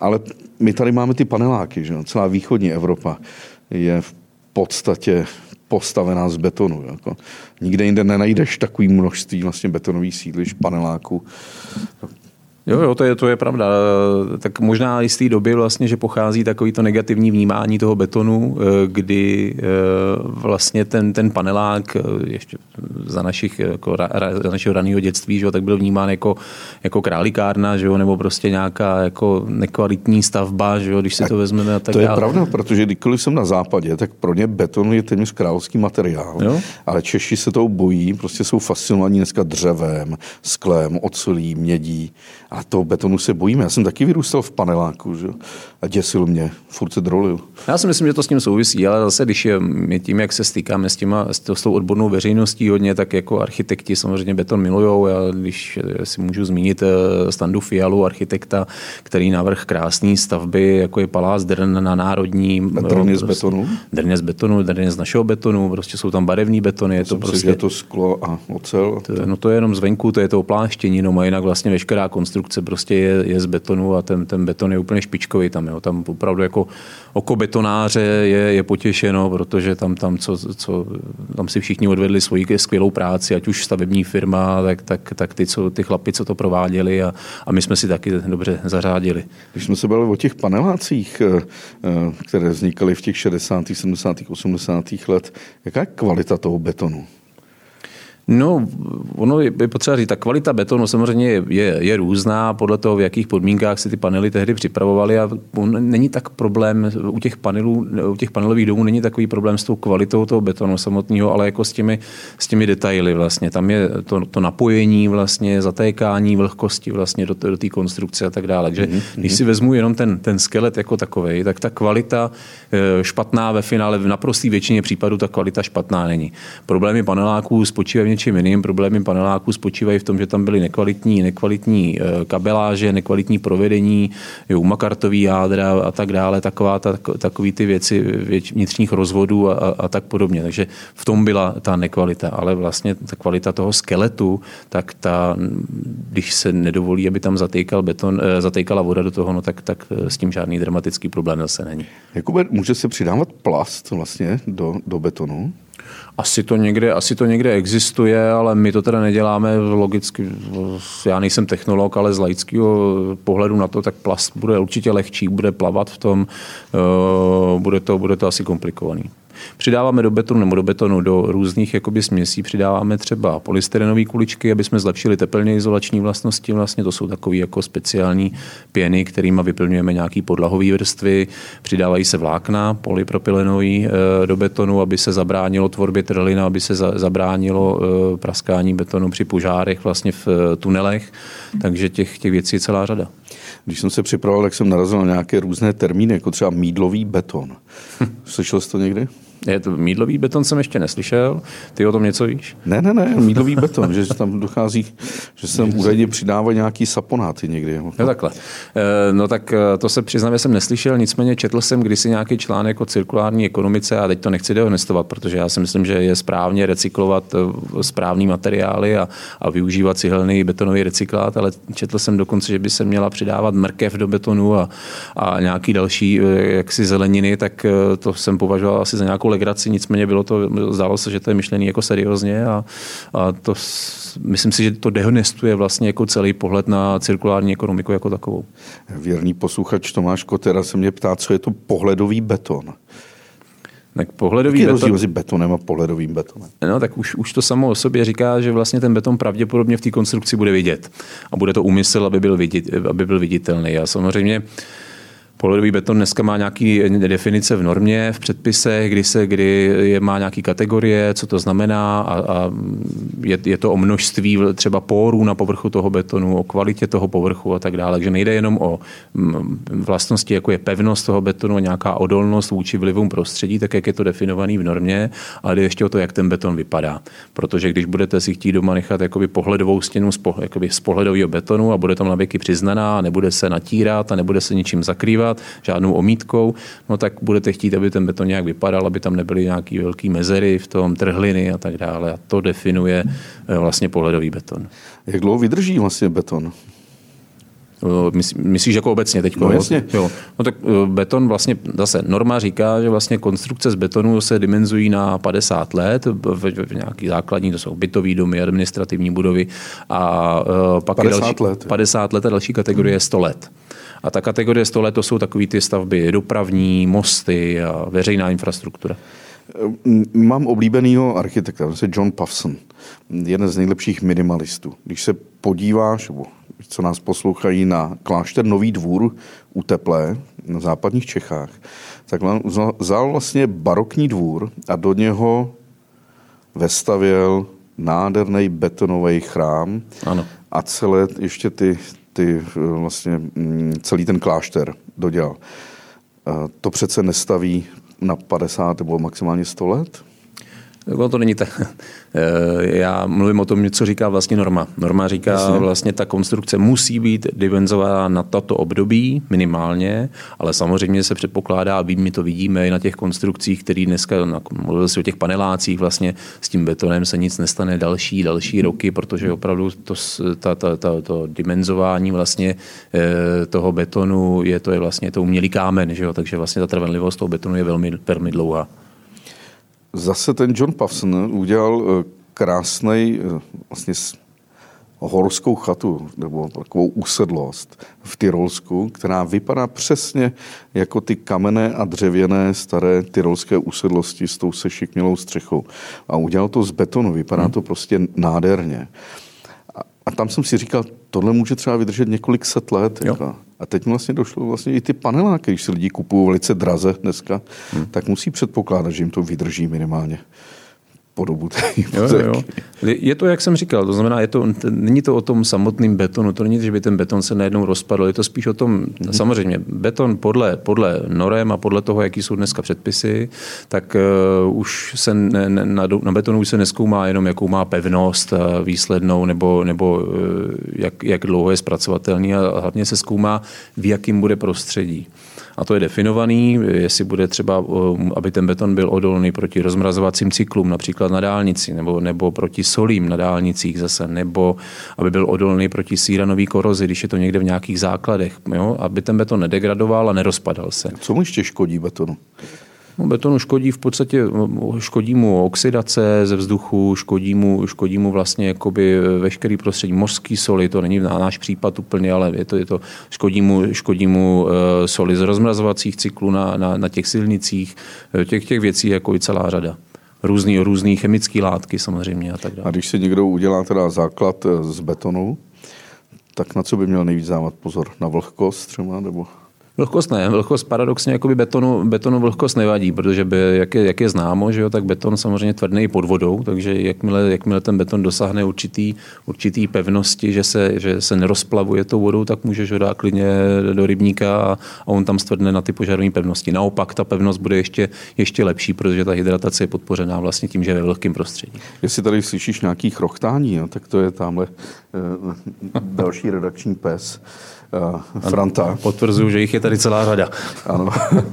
Ale my tady máme ty paneláky, že? celá východní Evropa je v podstatě postavená z betonu. Jako. Nikde jinde nenajdeš takový množství vlastně betonových sídliš, paneláků. Jo, jo, to je, to je pravda. Tak možná i z té doby vlastně, že pochází takový to negativní vnímání toho betonu, eh, kdy eh, vlastně ten, ten panelák eh, ještě za, našich, jako, za našeho raného dětství, že jo, tak byl vnímán jako, jako králikárna, že jo, nebo prostě nějaká jako nekvalitní stavba, že jo, když si to vezmeme. A tak to je pravda, protože kdykoliv jsem na západě, tak pro ně beton je téměř královský materiál, jo? ale Češi se toho bojí, prostě jsou fascinovaní dneska dřevem, sklem, ocelí, mědí a toho betonu se bojíme. Já jsem taky vyrůstal v paneláku že? a děsil mě, furt se drolil. Já si myslím, že to s tím souvisí, ale zase, když je, my tím, jak se stýkáme s, těma, s tou odbornou veřejností hodně, tak jako architekti samozřejmě beton milujou. Já, když si můžu zmínit eh, Standu Fialu, architekta, který navrh krásné stavby, jako je Palác Drn na Národní. Drn je z prostě betonu? Drn je z betonu, Drn je z našeho betonu, prostě jsou tam barevní betony. Je to prostě, si, je to sklo a ocel. To, no to je jenom zvenku, to je to opláštění, no a jinak vlastně veškerá konstrukce prostě je, je z betonu a ten, ten beton je úplně špičkový tam. Jo. Tam opravdu jako oko betonáře je, je potěšeno, protože tam, tam, co, co, tam si všichni odvedli svoji skvělou práci, ať už stavební firma, tak, tak, tak ty, co, ty chlapi, co to prováděli a, a my jsme si taky dobře zařádili. Když jsme se bavili o těch panelácích, eh, eh, které vznikaly v těch 60., 70., 80. let, jaká je kvalita toho betonu? No, ono je potřeba říct, ta kvalita betonu samozřejmě je, je, je různá podle toho, v jakých podmínkách si ty panely tehdy připravovaly a není tak problém u těch panelů, u těch panelových domů není takový problém s tou kvalitou toho betonu samotného, ale jako s těmi, s těmi detaily vlastně. Tam je to, to napojení vlastně, zatékání vlhkosti vlastně do, do té konstrukce a tak dále. Takže mm-hmm. když si vezmu jenom ten, ten skelet jako takový, tak ta kvalita eh, špatná ve finále v naprosté většině případů ta kvalita špatná není. Problémy paneláků spočívají něčím jiným. Problémy paneláků spočívají v tom, že tam byly nekvalitní, nekvalitní eh, kabeláže, nekvalitní provedení, jo, makartový jádra a tak dále, taková ta, takový ty věci vnitřních rozvodů a, a, tak podobně. Takže v tom byla ta nekvalita, ale vlastně ta kvalita toho skeletu, tak ta, když se nedovolí, aby tam zatýkal beton, eh, zatýkala voda do toho, no tak, tak eh, s tím žádný dramatický problém zase není. Jakube, může se přidávat plast vlastně do, do betonu? Asi to, někde, asi to někde existuje, ale my to teda neděláme logicky. Já nejsem technolog, ale z laického pohledu na to, tak plast bude určitě lehčí, bude plavat v tom, eh, bude to, bude to asi komplikovaný. Přidáváme do betonu nebo do betonu do různých jakoby směsí, přidáváme třeba polystyrenové kuličky, aby jsme zlepšili teplně izolační vlastnosti. Vlastně to jsou takové jako speciální pěny, kterými vyplňujeme nějaký podlahové vrstvy. Přidávají se vlákna polypropylenový eh, do betonu, aby se zabránilo tvorbě trlina, aby se zabránilo eh, praskání betonu při požárech vlastně v eh, tunelech. Takže těch, těch věcí je celá řada. Když jsem se připravoval, tak jsem narazil na nějaké různé termíny, jako třeba mídlový beton. Slyšel jsi to někdy? Je to mídlový beton jsem ještě neslyšel. Ty o tom něco víš? Ne, ne, ne, mídlový beton, že tam dochází, že se tam údajně přidávají nějaký saponáty někdy. No takhle. Eh, no tak eh, to se přiznám, že jsem neslyšel, nicméně četl jsem kdysi nějaký článek o cirkulární ekonomice a teď to nechci dehonestovat, protože já si myslím, že je správně recyklovat eh, správný materiály a, a využívat cihelný betonový recyklát, ale četl jsem dokonce, že by se měla přidávat mrkev do betonu a, a nějaký další jaksi zeleniny, tak to jsem považoval asi za nějakou legraci, nicméně bylo to, zdálo se, že to je myšlený jako seriózně a, a to myslím si, že to dehonestuje vlastně jako celý pohled na cirkulární ekonomiku jako takovou. Věrný posluchač Tomáš Kotera se mě ptá, co je to pohledový beton. Tak pohledový Jaký beton... mezi betonem a pohledovým betonem? No, tak už, už to samo o sobě říká, že vlastně ten beton pravděpodobně v té konstrukci bude vidět. A bude to úmysl, aby byl, vidět, aby byl viditelný. A samozřejmě Pohledový beton dneska má nějaký definice v normě, v předpisech, kdy, se, kdy je, má nějaký kategorie, co to znamená a, a je, je, to o množství třeba pórů na povrchu toho betonu, o kvalitě toho povrchu a tak dále. Takže nejde jenom o vlastnosti, jako je pevnost toho betonu, nějaká odolnost vůči vlivům prostředí, tak jak je to definovaný v normě, ale jde ještě o to, jak ten beton vypadá. Protože když budete si chtít doma nechat jakoby pohledovou stěnu z, pohled, z pohledového betonu a bude tam na věky přiznaná, nebude se natírat a nebude se ničím zakrývat, dělat, žádnou omítkou, no tak budete chtít, aby ten beton nějak vypadal, aby tam nebyly nějaký velký mezery v tom, trhliny a tak dále. A to definuje eh, vlastně pohledový beton. Jak dlouho vydrží vlastně beton? Myslíš jako obecně teď? No, jasně. Jo. No tak eh, beton vlastně, zase norma říká, že vlastně konstrukce z betonu se dimenzují na 50 let, v, v nějaký základní, to jsou bytový domy, administrativní budovy a pak 50 je další, let. 50 let a další kategorie je 100 let. A ta kategorie 100 let to jsou takové ty stavby dopravní, mosty a veřejná infrastruktura. Mám oblíbenýho architekta, to je John Puffson, jeden z nejlepších minimalistů. Když se podíváš, co nás poslouchají na klášter Nový dvůr u Teplé na západních Čechách, tak on vzal vlastně barokní dvůr a do něho vestavěl nádherný betonový chrám ano. a celé ještě ty, ty vlastně mm, celý ten klášter dodělal. To přece nestaví na 50 nebo maximálně 100 let? Ono to není tak. Já mluvím o tom, co říká vlastně norma. Norma říká, Jasně. vlastně ta konstrukce musí být dimenzována na tato období minimálně, ale samozřejmě se předpokládá, a my to vidíme i na těch konstrukcích, které dneska, mluvil si o těch panelácích, vlastně s tím betonem se nic nestane další, další roky, protože opravdu to, ta, ta, ta, to dimenzování vlastně eh, toho betonu je to je vlastně to umělý kámen, že jo? takže vlastně ta trvanlivost toho betonu je velmi, velmi dlouhá. Zase ten John Puffson udělal eh, krásný, eh, vlastně horskou chatu nebo takovou usedlost v Tyrolsku, která vypadá přesně jako ty kamenné a dřevěné staré tyrolské usedlosti s tou sešikmělou střechou. A udělal to z betonu, vypadá to prostě nádherně. A, a tam jsem si říkal, tohle může třeba vydržet několik set let. Jako. A teď vlastně došlo vlastně i ty paneláky, když si lidi kupují velice draze dneska, hmm. tak musí předpokládat, že jim to vydrží minimálně po dobu té jo, jo. Je to, jak jsem říkal, to znamená, je to, není to o tom samotném betonu, to není, že by ten beton se najednou rozpadl, je to spíš o tom, hmm. samozřejmě, beton podle, podle norem a podle toho, jaký jsou dneska předpisy, tak uh, už se ne, ne, na, na betonu už se neskoumá jenom, jakou má pevnost uh, výslednou, nebo, nebo uh, jak, jak dlouho je zpracovatelný a hlavně se zkoumá, v jakým bude prostředí a to je definovaný, jestli bude třeba, aby ten beton byl odolný proti rozmrazovacím cyklům, například na dálnici, nebo, nebo proti solím na dálnicích zase, nebo aby byl odolný proti síranové korozi, když je to někde v nějakých základech, jo? aby ten beton nedegradoval a nerozpadal se. Co mu ještě škodí betonu? No, betonu škodí v podstatě, škodí mu oxidace ze vzduchu, škodí mu, škodí mu vlastně jakoby veškerý prostředí mořský soli, to není na náš případ úplně, ale je to, je to škodí mu, škodí mu eh, soli z rozmrazovacích cyklů na, na, na těch silnicích, eh, těch, těch věcí jako i celá řada různý, různý chemické látky samozřejmě a tak dále. A když si někdo udělá teda základ eh, z betonu, tak na co by měl nejvíc dávat pozor? Na vlhkost třeba? Nebo Vlhkost ne. Vlhkost paradoxně jakoby betonu, betonu vlhkost nevadí, protože by, jak, je, jak je známo, že jo, tak beton samozřejmě tvrdý pod vodou, takže jakmile, jakmile ten beton dosáhne určitý, určitý pevnosti, že se, že se nerozplavuje tou vodou, tak můžeš ho dát klidně do rybníka a, a on tam stvrdne na ty požadové pevnosti. Naopak ta pevnost bude ještě, ještě lepší, protože ta hydratace je podpořená vlastně tím, že je ve vlhkém prostředí. Jestli tady slyšíš nějaký chrochtání, jo, tak to je tamhle e, další redakční pes. Uh, Franta. Potvrzuju, že jich je tady celá řada. Ano,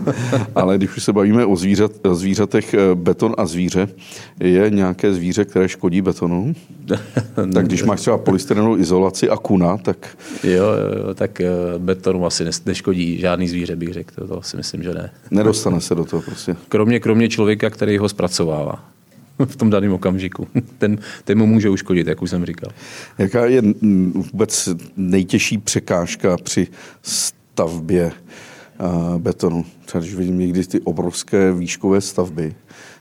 ale když už se bavíme o zvířat, zvířatech eh, beton a zvíře, je nějaké zvíře, které škodí betonu? tak když máš třeba polystyrenovou izolaci a kuna, tak... Jo, jo tak eh, betonu asi neškodí žádný zvíře, bych řekl. To, to si myslím, že ne. Nedostane se do toho prostě. Kromě, kromě člověka, který ho zpracovává v tom daném okamžiku. Ten, ten mu může uškodit, jak už jsem říkal. Jaká je vůbec nejtěžší překážka při stavbě betonu? Třeba když vidím někdy ty obrovské výškové stavby,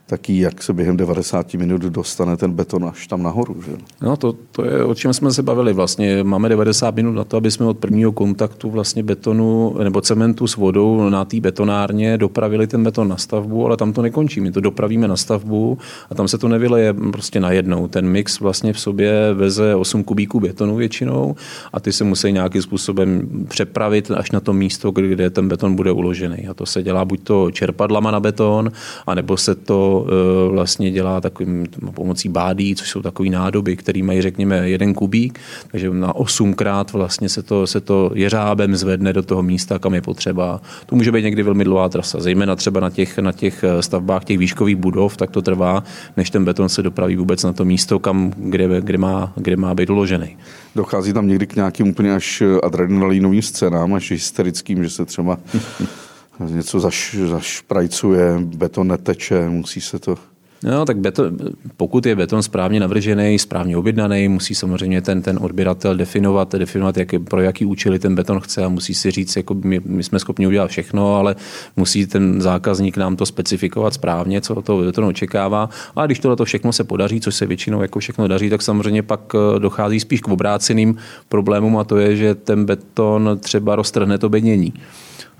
taky jak se během 90 minut dostane ten beton až tam nahoru. Že? No to, to je, o čem jsme se bavili. Vlastně máme 90 minut na to, aby jsme od prvního kontaktu vlastně betonu nebo cementu s vodou na té betonárně dopravili ten beton na stavbu, ale tam to nekončí. My to dopravíme na stavbu a tam se to nevyleje prostě najednou. Ten mix vlastně v sobě veze 8 kubíků betonu většinou a ty se musí nějakým způsobem přepravit až na to místo, kde ten beton bude uložený. A to se dělá buď to čerpadlama na beton, anebo se to Eh, vlastně dělá takovým pomocí bádí, což jsou takové nádoby, které mají, řekněme, jeden kubík, takže na osmkrát vlastně se to, se to jeřábem zvedne do toho místa, kam je potřeba. To může být někdy velmi dlouhá trasa, zejména třeba na těch, na těch eh, stavbách těch výškových budov, tak to trvá, než ten beton se dopraví vůbec na to místo, kam, kde, kde, má, kde má být uložený. Dochází tam někdy k nějakým úplně až adrenalinovým scénám, až hysterickým, že se třeba něco zaš, zašprajcuje, beton neteče, musí se to... No, tak beton, pokud je beton správně navržený, správně objednaný, musí samozřejmě ten, ten odběratel definovat, definovat jak, pro jaký účely ten beton chce a musí si říct, jako my, my jsme schopni udělat všechno, ale musí ten zákazník nám to specifikovat správně, co toho betonu očekává. A když tohle všechno se podaří, což se většinou jako všechno daří, tak samozřejmě pak eh, dochází spíš k obráceným problémům a to je, že ten beton třeba roztrhne to bednění.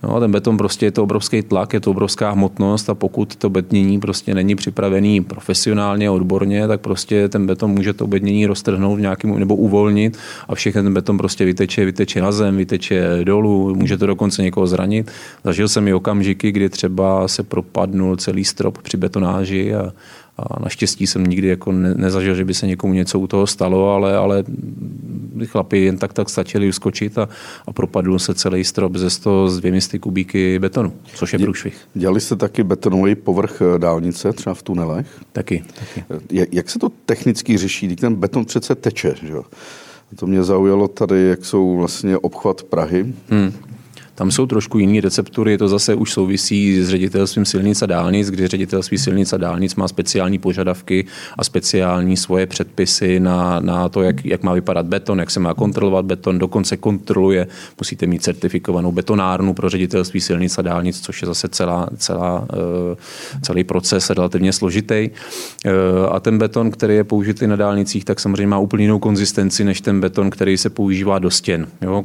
No, ten beton prostě je to obrovský tlak, je to obrovská hmotnost a pokud to bednění prostě není připravený profesionálně, odborně, tak prostě ten beton může to bednění roztrhnout nějakým, nebo uvolnit a všechny ten beton prostě vyteče, vyteče na zem, vyteče dolů, může to dokonce někoho zranit. Zažil jsem i okamžiky, kdy třeba se propadnul celý strop při betonáži a a naštěstí jsem nikdy jako ne, nezažil, že by se někomu něco u toho stalo, ale, ale chlapi jen tak tak stačili uskočit a, a propadl se celý strop ze 100 z 200 kubíky betonu, což je průšvih. Dělali jste taky betonový povrch eh, dálnice, třeba v tunelech? Taky. taky. Jak, jak se to technicky řeší? Když ten beton přece teče, že? To mě zaujalo tady, jak jsou vlastně obchvat Prahy. Hmm. Tam jsou trošku jiné receptury, to zase už souvisí s ředitelstvím silnic a dálnic, kdy ředitelství silnic a dálnic má speciální požadavky a speciální svoje předpisy na, na to, jak, jak má vypadat beton, jak se má kontrolovat beton, dokonce kontroluje, musíte mít certifikovanou betonárnu pro ředitelství silnic a dálnic, což je zase celá, celá, eh, celý proces relativně složitý. Eh, a ten beton, který je použitý na dálnicích, tak samozřejmě má úplně jinou konzistenci než ten beton, který se používá do stěn. Jo?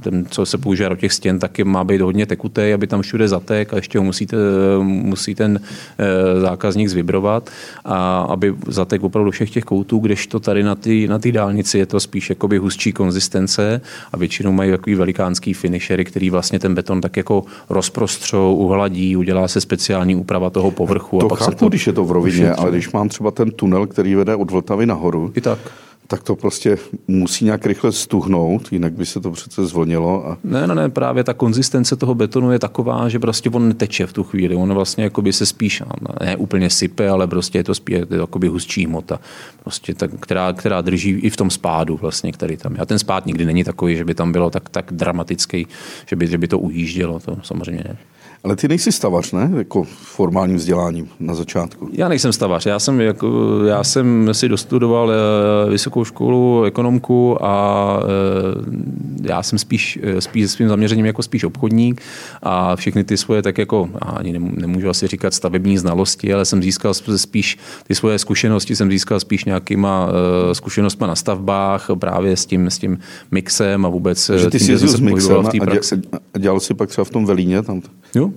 Ten, co se používá do těch stěn, taky má být hodně tekutý, aby tam všude zatek a ještě ho musíte, musí ten eh, zákazník zvibrovat, a aby zatek opravdu všech těch koutů, kdežto tady na té na dálnici je to spíš jakoby hustší konzistence a většinou mají takový velikánský finishery, který vlastně ten beton tak jako rozprostřou, uhladí, udělá se speciální úprava toho povrchu. To a pak chápu, se to, když je to v rovině, ale když mám třeba ten tunel, který vede od Vltavy nahoru, I tak tak to prostě musí nějak rychle stuhnout, jinak by se to přece zvlnilo. A... Ne, ne, ne, právě ta konzistence toho betonu je taková, že prostě on neteče v tu chvíli. On vlastně jakoby se spíš, ne úplně sype, ale prostě je to spíš je to jakoby hustší hmota, prostě tak, která, která drží i v tom spádu vlastně, který tam je. A ten spád nikdy není takový, že by tam bylo tak, tak dramatický, že by, že by to ujíždělo, to samozřejmě ne. Ale ty nejsi stavař, ne? Jako formálním vzděláním na začátku. Já nejsem stavař. Já jsem, jako, já jsem si dostudoval eh, vysokou školu, ekonomku a eh, já jsem spíš, eh, spíš svým zaměřením jako spíš obchodník a všechny ty svoje tak jako, ani nemůžu asi říkat stavební znalosti, ale jsem získal spíš ty svoje zkušenosti, jsem získal spíš nějakýma zkušenostmi na stavbách, právě s tím, s tím mixem a vůbec že ty tím, jsi s mixem a dělal jsi pak třeba v tom Velíně? Tam... Jo,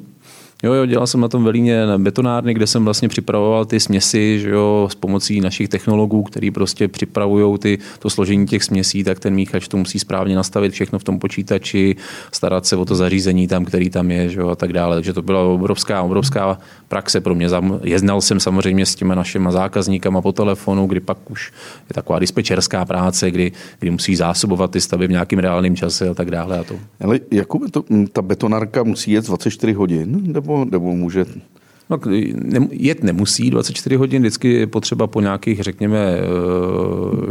Jo, jo, dělal jsem na tom velíně na betonárny, kde jsem vlastně připravoval ty směsi, že jo, s pomocí našich technologů, který prostě připravují ty, to složení těch směsí, tak ten míchač to musí správně nastavit všechno v tom počítači, starat se o to zařízení tam, který tam je, že jo, a tak dále. Takže to byla obrovská, obrovská praxe pro mě. Jezdnal jsem samozřejmě s těma našimi zákazníkama po telefonu, kdy pak už je taková dispečerská práce, kdy, kdy musí zásobovat ty stavy v nějakým reálném čase a tak dále. A to. Ale Jakube, to, ta betonárka musí jet 24 hodin? Nebo nebo, nebo může No, jet nemusí 24 hodin, vždycky je potřeba po nějakých, řekněme,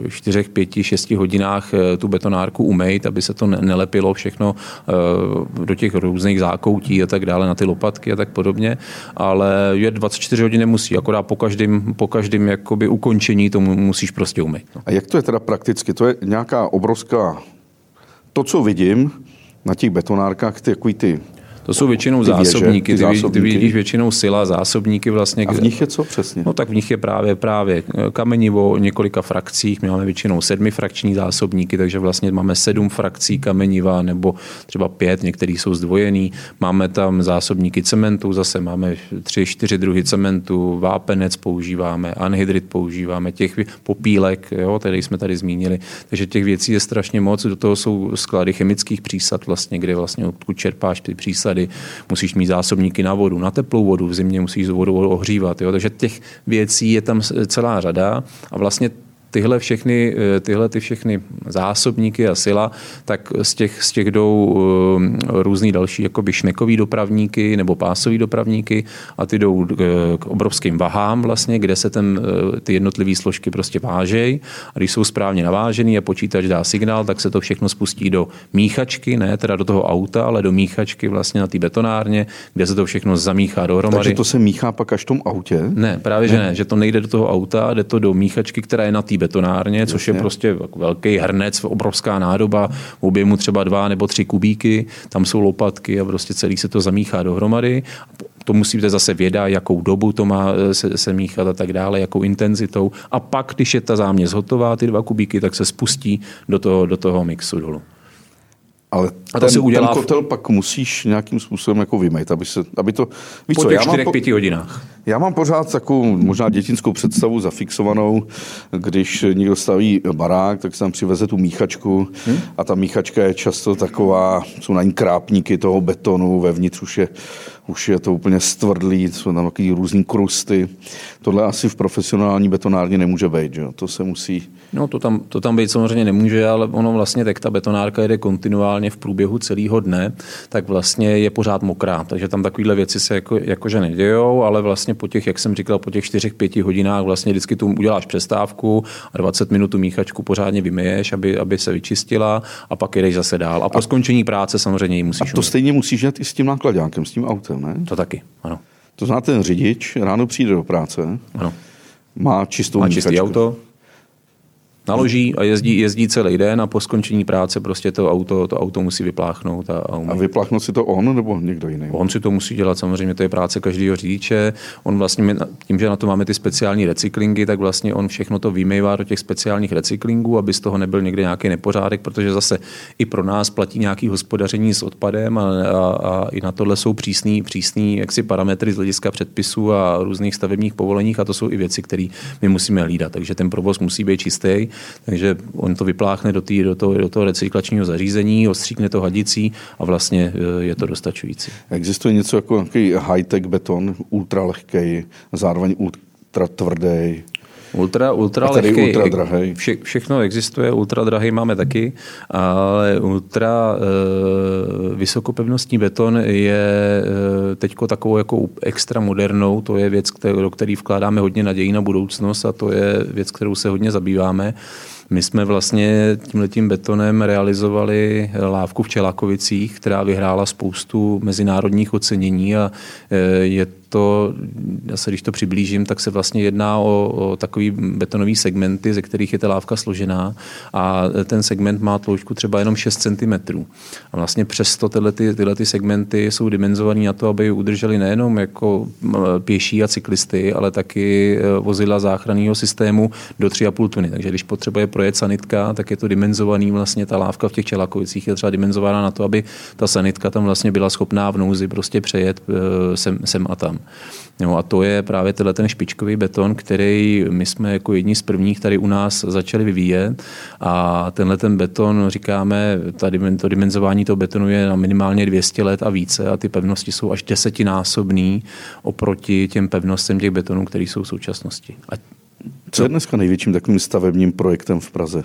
4, 5, 6 hodinách eh, tu betonárku umejt, aby se to nelepilo všechno eh, do těch různých zákoutí a tak dále na ty lopatky a tak podobně, ale jet 24 hodin nemusí, akorát po každém, po každém jakoby ukončení to musíš prostě umýt. No. A jak to je teda prakticky? To je nějaká obrovská, to, co vidím na těch betonárkách, ty, takový ty to jsou většinou ty zásobníky. Věže, ty, zásobníky. Ty vidíš většinou sila, zásobníky vlastně. A v nich je co přesně? No tak v nich je právě právě kamenivo několika frakcích. My máme většinou sedmi frakční zásobníky, takže vlastně máme sedm frakcí kameniva nebo třeba pět, některý jsou zdvojený. Máme tam zásobníky cementu, zase máme tři, čtyři druhy cementu, vápenec používáme, anhydrit používáme, těch popílek, jo, tady jsme tady zmínili. Takže těch věcí je strašně moc. Do toho jsou sklady chemických přísad, vlastně, kde vlastně odkud čerpáš ty přísady tady musíš mít zásobníky na vodu, na teplou vodu, v zimě musíš vodu ohřívat. Jo? Takže těch věcí je tam celá řada a vlastně tyhle všechny, eh, tyhle ty všechny zásobníky a sila, tak z těch, z těch jdou eh, různý další jakoby šnekový dopravníky nebo pásový dopravníky a ty jdou k obrovským vahám vlastně, kde se ten, eh, ty jednotlivé složky prostě vážejí a když jsou správně navážený a počítač dá signál, tak se to všechno spustí do míchačky, ne teda do toho auta, ale do míchačky vlastně na té betonárně, kde se to všechno zamíchá dohromady. Takže to se míchá pak až v tom autě? Ne, právě ne. že ne, že to nejde do toho auta, jde to do míchačky, která je na té betonárně, což je prostě velký hrnec, obrovská nádoba, v objemu třeba dva nebo tři kubíky, tam jsou lopatky a prostě celý se to zamíchá dohromady. To musí být zase věda, jakou dobu to má eh, se, se míchat a tak dále, jakou intenzitou. A pak, když je ta záměs hotová, ty dva kubíky, tak se spustí do toho, do toho mixu dolů. Ale a to ten, si udělá ten kotel v... pak musíš nějakým způsobem jako vymejt, aby, se, aby to... Víš po co, těch já 4 5 hodinách. Já mám pořád takovou možná dětinskou představu zafixovanou, když někdo staví barák, tak se tam přiveze tu míchačku hmm? a ta míchačka je často taková, jsou na ní krápníky toho betonu, vevnitř už je už je to úplně stvrdlý, jsou tam takový různý krusty. Tohle asi v profesionální betonárně nemůže být, že? to se musí... No to tam, to tam být samozřejmě nemůže, ale ono vlastně tak ta betonárka jede kontinuálně v průběhu celého dne, tak vlastně je pořád mokrá, takže tam takovéhle věci se jako, jakože nedějou, ale vlastně po těch, jak jsem říkal, po těch 4-5 hodinách vlastně vždycky tu uděláš přestávku a 20 minut tu míchačku pořádně vymyješ, aby, aby se vyčistila a pak jdeš zase dál. A po a, skončení práce samozřejmě ji musíš. A to umít. stejně musíš dělat i s tím nákladákem, s tím autem, ne? To taky, ano. To zná ten řidič, ráno přijde do práce, ano. má čistou má čistý auto, naloží a jezdí, jezdí celý den a po skončení práce prostě to auto, to auto musí vypláchnout. A, a, a vypláchnout si to on nebo někdo jiný? On si to musí dělat, samozřejmě to je práce každého řidiče. On vlastně, tím, že na to máme ty speciální recyklingy, tak vlastně on všechno to vymývá do těch speciálních recyklingů, aby z toho nebyl někde nějaký nepořádek, protože zase i pro nás platí nějaký hospodaření s odpadem a, a, a i na tohle jsou přísný, přísný jaksi parametry z hlediska předpisů a různých stavebních povoleních a to jsou i věci, které my musíme hlídat. Takže ten provoz musí být čistý takže on to vypláchne do, tý, do, toho, do toho recyklačního zařízení, ostříkne to hadicí a vlastně e, je to dostačující. Existuje něco jako nějaký high-tech beton, ultralehký, zároveň ultra tvrdý? Ultra, ultra a lehký, ultra drahý. Vše, všechno existuje, ultra drahý máme taky, ale ultra e, vysokopevnostní beton je e, teďko takovou jako extra modernou, to je věc, do který vkládáme hodně nadějí na budoucnost a to je věc, kterou se hodně zabýváme. My jsme vlastně tímhletím betonem realizovali lávku v Čelákovicích, která vyhrála spoustu mezinárodních ocenění a e, je to, se když to přiblížím, tak se vlastně jedná o, o takový betonový segmenty, ze kterých je ta lávka složená a ten segment má tloušťku třeba jenom 6 cm. A vlastně přesto tyhle, ty, tyhle ty segmenty jsou dimenzované na to, aby udrželi nejenom jako pěší a cyklisty, ale taky e, vozidla záchranného systému do 3,5 tuny. Takže když potřebuje projet sanitka, tak je to dimenzovaný vlastně ta lávka v těch Čelakovicích je třeba dimenzovaná na to, aby ta sanitka tam vlastně byla schopná v nouzi prostě přejet e, sem, sem a tam. No a to je právě tenhle ten špičkový beton, který my jsme jako jedni z prvních tady u nás začali vyvíjet a tenhle ten beton, říkáme, tady to dimenzování toho betonu je na minimálně 200 let a více a ty pevnosti jsou až desetinásobný oproti těm pevnostem těch betonů, které jsou v současnosti. A co je dneska největším takovým stavebním projektem v Praze?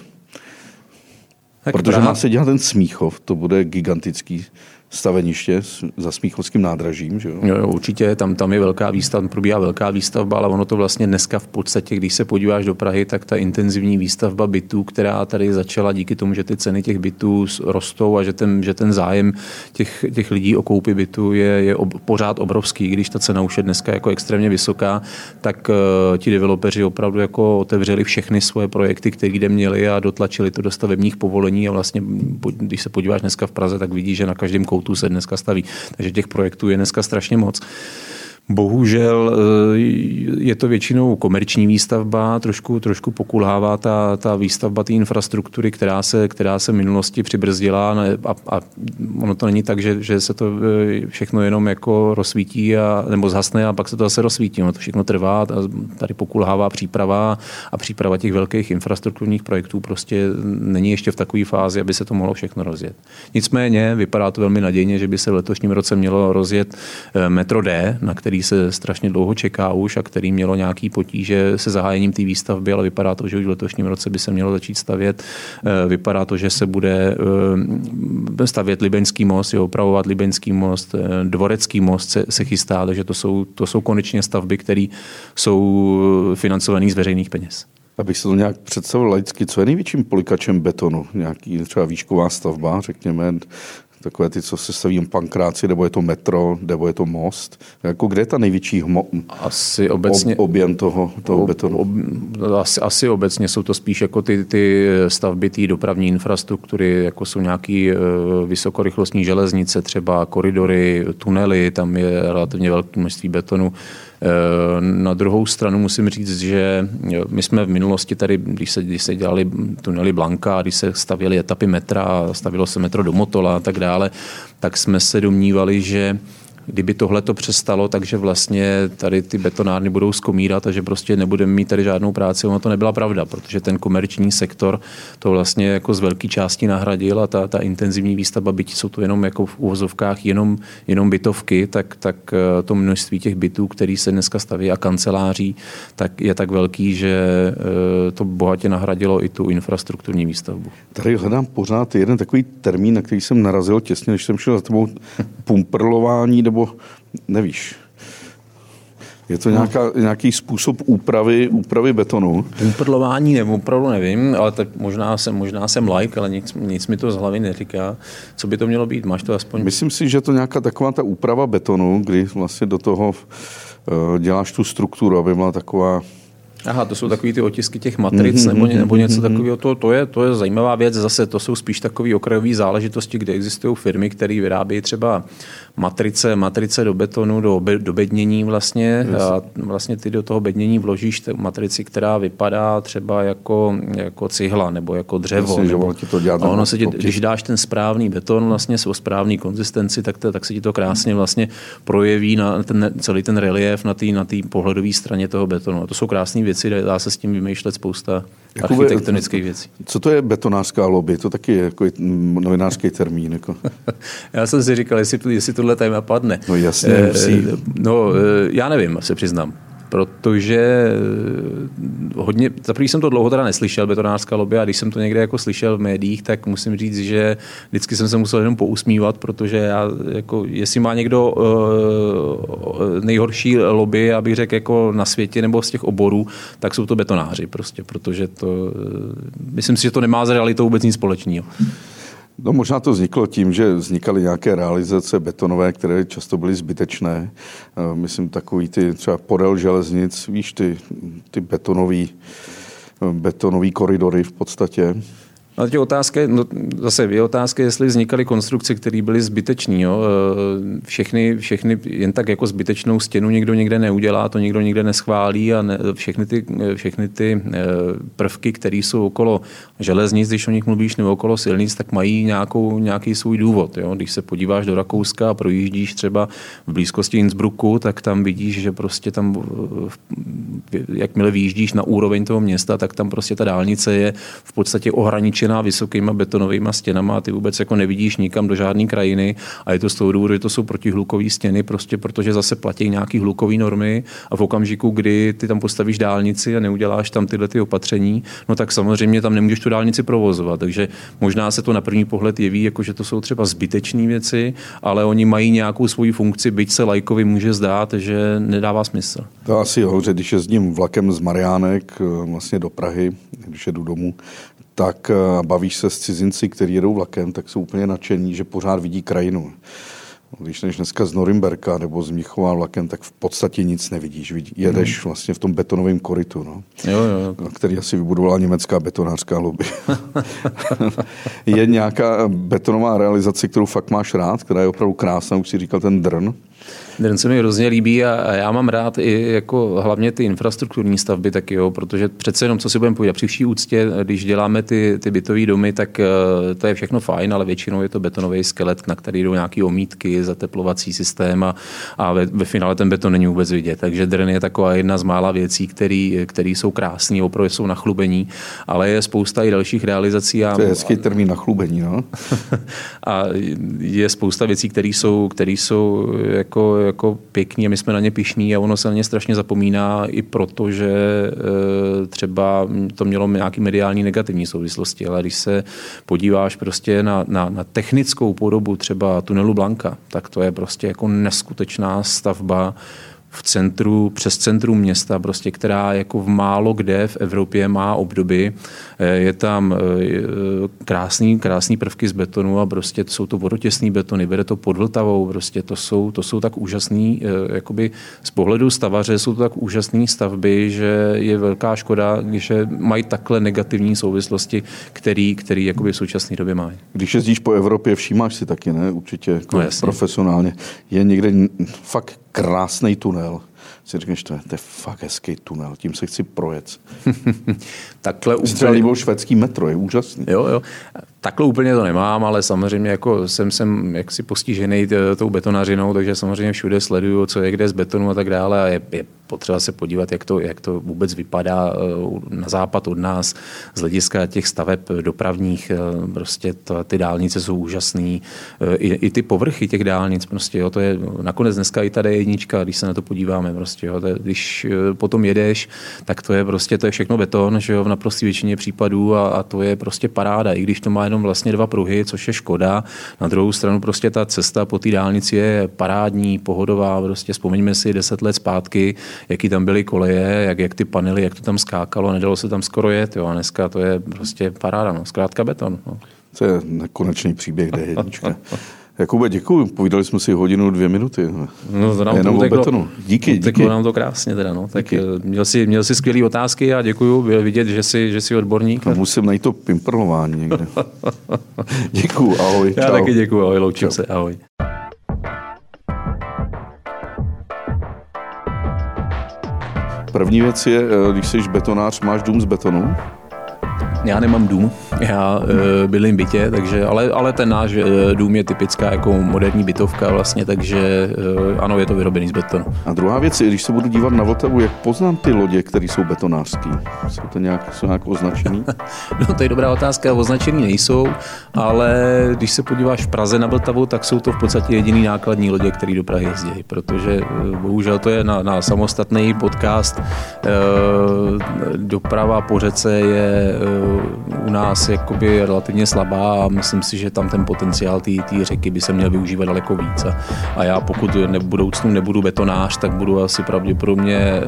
Tak Protože Praha... má se dělat ten Smíchov, to bude gigantický staveniště za Smíchovským nádražím. Že jo? Jo, určitě, tam, tam je velká výstavba, probíhá velká výstavba, ale ono to vlastně dneska v podstatě, když se podíváš do Prahy, tak ta intenzivní výstavba bytů, která tady začala díky tomu, že ty ceny těch bytů rostou a že ten, že ten zájem těch, těch lidí o koupy bytu je, je ob, pořád obrovský, když ta cena už je dneska jako extrémně vysoká, tak uh, ti developeři opravdu jako otevřeli všechny svoje projekty, které kde měli a dotlačili to do stavebních povolení a vlastně, když se podíváš dneska v Praze, tak vidíš, že na každém koutů se dneska staví. Takže těch projektů je dneska strašně moc. Bohužel eh, je to většinou komerční výstavba, trošku, trošku pokulhává ta, ta výstavba té infrastruktury, která se, která se v minulosti přibrzdila a, a ono to není tak, že, že se to eh, všechno jenom jako rozsvítí a, nebo zhasne a pak se to zase rozsvítí. Ono to všechno trvá, a tady pokulhává příprava a příprava těch velkých infrastrukturních projektů prostě není ještě v takové fázi, aby se to mohlo všechno rozjet. Nicméně vypadá to velmi nadějně, že by se v letošním roce mělo rozjet eh, metro D, na který který se strašně dlouho čeká už a který mělo nějaký potíže se zahájením té výstavby, ale vypadá to, že už v letošním roce by se mělo začít stavět. Eh, vypadá to, že se bude eh, stavět Libeňský most, je opravovat Libeňský most, eh, Dvorecký most se, se chystá, takže to jsou, to jsou konečně stavby, které jsou financované z veřejných peněz. Abych se to nějak představil laicky, co je největším polikačem betonu? Nějaký třeba výšková stavba, řekněme, takové ty, co se staví pankráci, nebo je to metro, nebo je to most. Jako kde je ta největší hmo, asi obecně, ob, objem toho, toho ob, betonu? Ob, asi, asi obecně jsou to spíš jako ty, ty stavby té dopravní infrastruktury, jako jsou nějaké uh, vysokorychlostní železnice, třeba koridory, tunely, tam je relativně velké množství betonu. Eh, na druhou stranu musím říct, že my jsme v minulosti tady, když se, když se dělali tunely Blanka, když se stavěly etapy metra, stavilo se metro do Motola a tak dále, tak jsme se domnívali, že kdyby tohle to přestalo, takže vlastně tady ty betonárny budou skomírat a že prostě nebudeme mít tady žádnou práci. Ono to nebyla pravda, protože ten komerční sektor to vlastně jako z velké části nahradil a ta, ta intenzivní výstavba, byť jsou to jenom jako v uvozovkách jenom, jenom bytovky, tak, tak eh, to množství těch bytů, který se dneska staví a kanceláří, tak je tak velký, že eh, to bohatě nahradilo i tu infrastrukturní výstavbu. Tady hledám pořád jeden takový termín, na který jsem narazil těsně, než jsem šel za tebou pumprlování, nebo nevíš. Je to nějaká, nějaký způsob úpravy, úpravy betonu? Pumprlování nebo opravdu nevím, ale tak možná jsem, možná jsem like, ale nic, nic mi to z hlavy neříká. Co by to mělo být? Máš to aspoň? Myslím si, že to nějaká taková ta úprava betonu, kdy vlastně do toho uh, děláš tu strukturu, aby byla taková Aha, to jsou takový ty otisky těch matric mm-hmm, nebo, nebo něco mm-hmm. takového. To, to, je, to je zajímavá věc. Zase to jsou spíš takové okrajové záležitosti, kde existují firmy, které vyrábějí třeba matrice, matrice do betonu, do, do bednění vlastně. Yes. A vlastně ty do toho bednění vložíš matrici, která vypadá třeba jako, jako cihla nebo jako dřevo. Jasně, nebo, že to dělá a ono se ti, když dáš ten správný beton vlastně o správný konzistenci, tak, to, tak se ti to krásně vlastně projeví na ten, celý ten relief na té na pohledové straně toho betonu. A to jsou krásné věci, dá se s tím vymýšlet spousta Jakoby, architektonických věcí. Co to je betonářská lobby? To taky je jako novinářský termín. Jako. Já jsem si říkal, jestli, jestli tohle téma padne. No jasně, eh, musí. No, eh, já nevím, se přiznám protože eh, hodně, za prvý jsem to dlouho teda neslyšel, betonářská lobby, a když jsem to někde jako slyšel v médiích, tak musím říct, že vždycky jsem se musel jenom pousmívat, protože já, jako, jestli má někdo uh, nejhorší lobby, abych řekl, jako na světě nebo z těch oborů, tak jsou to betonáři prostě, protože to, uh, myslím si, že to nemá s realitou vůbec nic společného. No možná to vzniklo tím, že vznikaly nějaké realizace betonové, které často byly zbytečné. Eh, myslím takový ty třeba podél železnic, víš, ty, ty betonový, eh, betonový koridory v podstatě. Ale tě otázka, no, zase je otázka, jestli vznikaly konstrukce, které byly zbytečné. E, všechny, všechny jen tak jako zbytečnou stěnu někdo někde neudělá, to někdo někde neschválí a ne, všechny, ty, všechny ty e, prvky, které jsou okolo železnic, když o nich mluvíš, nebo okolo silnic, tak mají nějakou, nějaký svůj důvod. Jo? Když se podíváš do Rakouska a projíždíš třeba v blízkosti Innsbrucku, tak tam vidíš, že prostě tam, jakmile vyjíždíš na úroveň toho města, tak tam prostě ta dálnice je v podstatě ohraničená obklíčená vysokýma betonovými stěnama a ty vůbec jako nevidíš nikam do žádné krajiny a je to z toho důvodu, že to jsou protihlukové stěny, prostě protože zase platí nějaký hlukové normy a v okamžiku, kdy ty tam postavíš dálnici a neuděláš tam tyhle ty opatření, no tak samozřejmě tam nemůžeš tu dálnici provozovat. Takže možná se to na první pohled jeví, jako že to jsou třeba zbytečné věci, ale oni mají nějakou svoji funkci, byť se lajkovi může zdát, že nedává smysl. To asi jo, že když jezdím vlakem z Mariánek eh, vlastně do Prahy, když jedu domů, tak eh, bavíš se s cizinci, kteří jedou vlakem, tak jsou úplně nadšení, že pořád vidí krajinu. Když jdeš dneska z Norimberka nebo z Mnichova vlakem, tak v podstatě nic nevidíš. Jedeš hmm. vlastně v tom betonovém koritu, no, jo, jo. který asi vybudovala německá betonářská lobby. je nějaká betonová realizace, kterou fakt máš rád, která je opravdu krásná, už si říkal ten drn? Den se mi hrozně líbí a já mám rád i jako hlavně ty infrastrukturní stavby taky, jo, protože přece jenom, co si budeme povídat, při vší úctě, když děláme ty, ty bytové domy, tak eh, to je všechno fajn, ale většinou je to betonový skelet, na který jdou nějaké omítky, zateplovací systém a, a ve, ve finále ten beton není vůbec vidět. Takže dren je taková jedna z mála věcí, které jsou krásné, opravdu jsou na chlubení, ale je spousta i dalších realizací. A, to je hezký termín na chlubení, no? a je spousta věcí, které jsou, které jsou jako jako pěkný a my jsme na ně pišní a ono se na ně strašně zapomíná i proto, že e, třeba to mělo nějaký mediální negativní souvislosti, ale když se podíváš prostě na, na, na technickou podobu třeba tunelu Blanka, tak to je prostě jako neskutečná stavba, v centru, přes centrum města, prostě, která jako v málo kde v Evropě má obdoby. Eh, je tam eh, krásný, krásný prvky z betonu a prostě jsou to vodotěsný betony, vede to pod Vltavou, prostě to jsou, to jsou tak úžasný, eh, jakoby z pohledu stavaře jsou to tak úžasné stavby, že je velká škoda, když mají takhle negativní souvislosti, který, který jakoby v současné době mají. Když jezdíš po Evropě, všímáš si taky, ne? Určitě jako no, profesionálně. Je někde fakt krásný tunel. Si řekneš, to je, to je fakt hezký tunel, tím se chci projet. Takhle úplně... Třeba líbil švédský metro, je úžasný. Jo, jo Takhle úplně to nemám, ale samozřejmě jako jsem, jsem jaksi postižený tou betonařinou, takže samozřejmě všude sleduju, co je kde z betonu a tak dále a je, je potřeba se podívat, jak to, jak to vůbec vypadá eh, na západ od nás z hlediska těch staveb dopravních. Eh, prostě to, ty dálnice jsou úžasné. Eh, I, I, ty povrchy těch dálnic, prostě, jo, to je nakonec dneska i tady jednička, když se na to podíváme. Prostě, jo, to je, když potom jedeš, tak to je prostě to je všechno beton, že jo, v naprosté většině případů a, a, to je prostě paráda. I když to má jenom vlastně dva pruhy, což je škoda. Na druhou stranu prostě ta cesta po té dálnici je parádní, pohodová. Prostě vzpomeňme si deset let zpátky, jaký tam byly koleje, jak, jak ty panely, jak to tam skákalo, nedalo se tam skoro jet. Jo. A dneska to je prostě paráda, no. zkrátka beton. No. To je nekonečný příběh D1. Jakube, děkuji. Povídali jsme si hodinu, dvě minuty. No, to nám Jenom to uteklo, betonu. Díky, uteklo díky. nám to krásně teda, no. Tak Díky. eh, měl si, měl si skvělé otázky a děkuju. Bylo vidět, že jsi, že jsi odborník. A musím najít to pimprlování někde. děkuji, ahoj. Já čau. taky děkuju, ahoj, loučím Čau. se, ahoj. První věc je, eh, když jsi betonář, máš dům z betonu? Já nemám dům, já e, bydlím v bytě, takže, ale, ale ten náš e, dům je typická jako moderní bytovka vlastně, takže e, ano, je to vyrobený z betonu. A druhá věc když se budu dívat na Vltavu, jak poznám ty lodě, které jsou betonářské? Jsou to nějak, jsou nějak označený? No to je dobrá otázka, označený nejsou, ale když se podíváš v Praze na Vltavu, tak jsou to v podstatě jediný nákladní lodě, které do Prahy jezdí, protože bohužel to je na, na samostatný podcast. E, doprava po řece je e, u nás jakoby relativně slabá a myslím si, že tam ten potenciál té řeky by se měl využívat daleko víc. A, a já pokud ne, v budoucnu nebudu betonář, tak budu asi pravděpodobně e,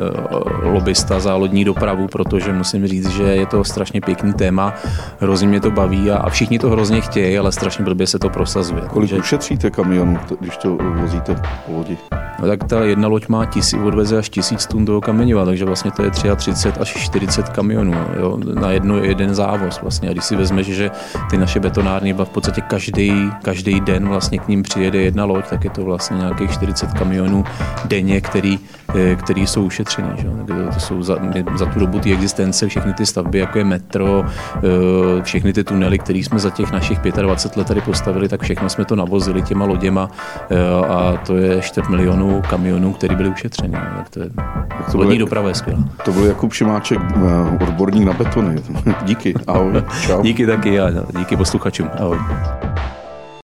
lobista za lodní dopravu, protože musím říct, že je to strašně pěkný téma, hrozně mě to baví a, a všichni to hrozně chtějí, ale strašně blbě se to prosazuje. Kolik Takže- ušetříte kamionů, t- když to vozíte po lodi? No tak ta jedna loď má tisíc, odveze až tisíc tun toho kameniva, takže vlastně to je 33 až 40 kamionů jo, na jedno, jeden závoz vlastně. A když si vezmeš, že ty naše betonárny v podstatě každý, každý den vlastně k ním přijede jedna loď, tak je to vlastně nějakých 40 kamionů denně, který, eh, který jsou ušetřený. Že? To, jsou za, za tu dobu té existence všechny ty stavby, jako je metro, eh, všechny ty tunely, které jsme za těch našich 25 let tady postavili, tak všechno jsme to navozili těma loděma eh, a to je čtvrt milionu kamionů, které byly ušetřeny. Tak to je, to lodní doprava je skvělá. To byl Jakub Šimáček, odborník na betony. Díky, ahoj, čau. Díky taky a díky posluchačům. Ahoj.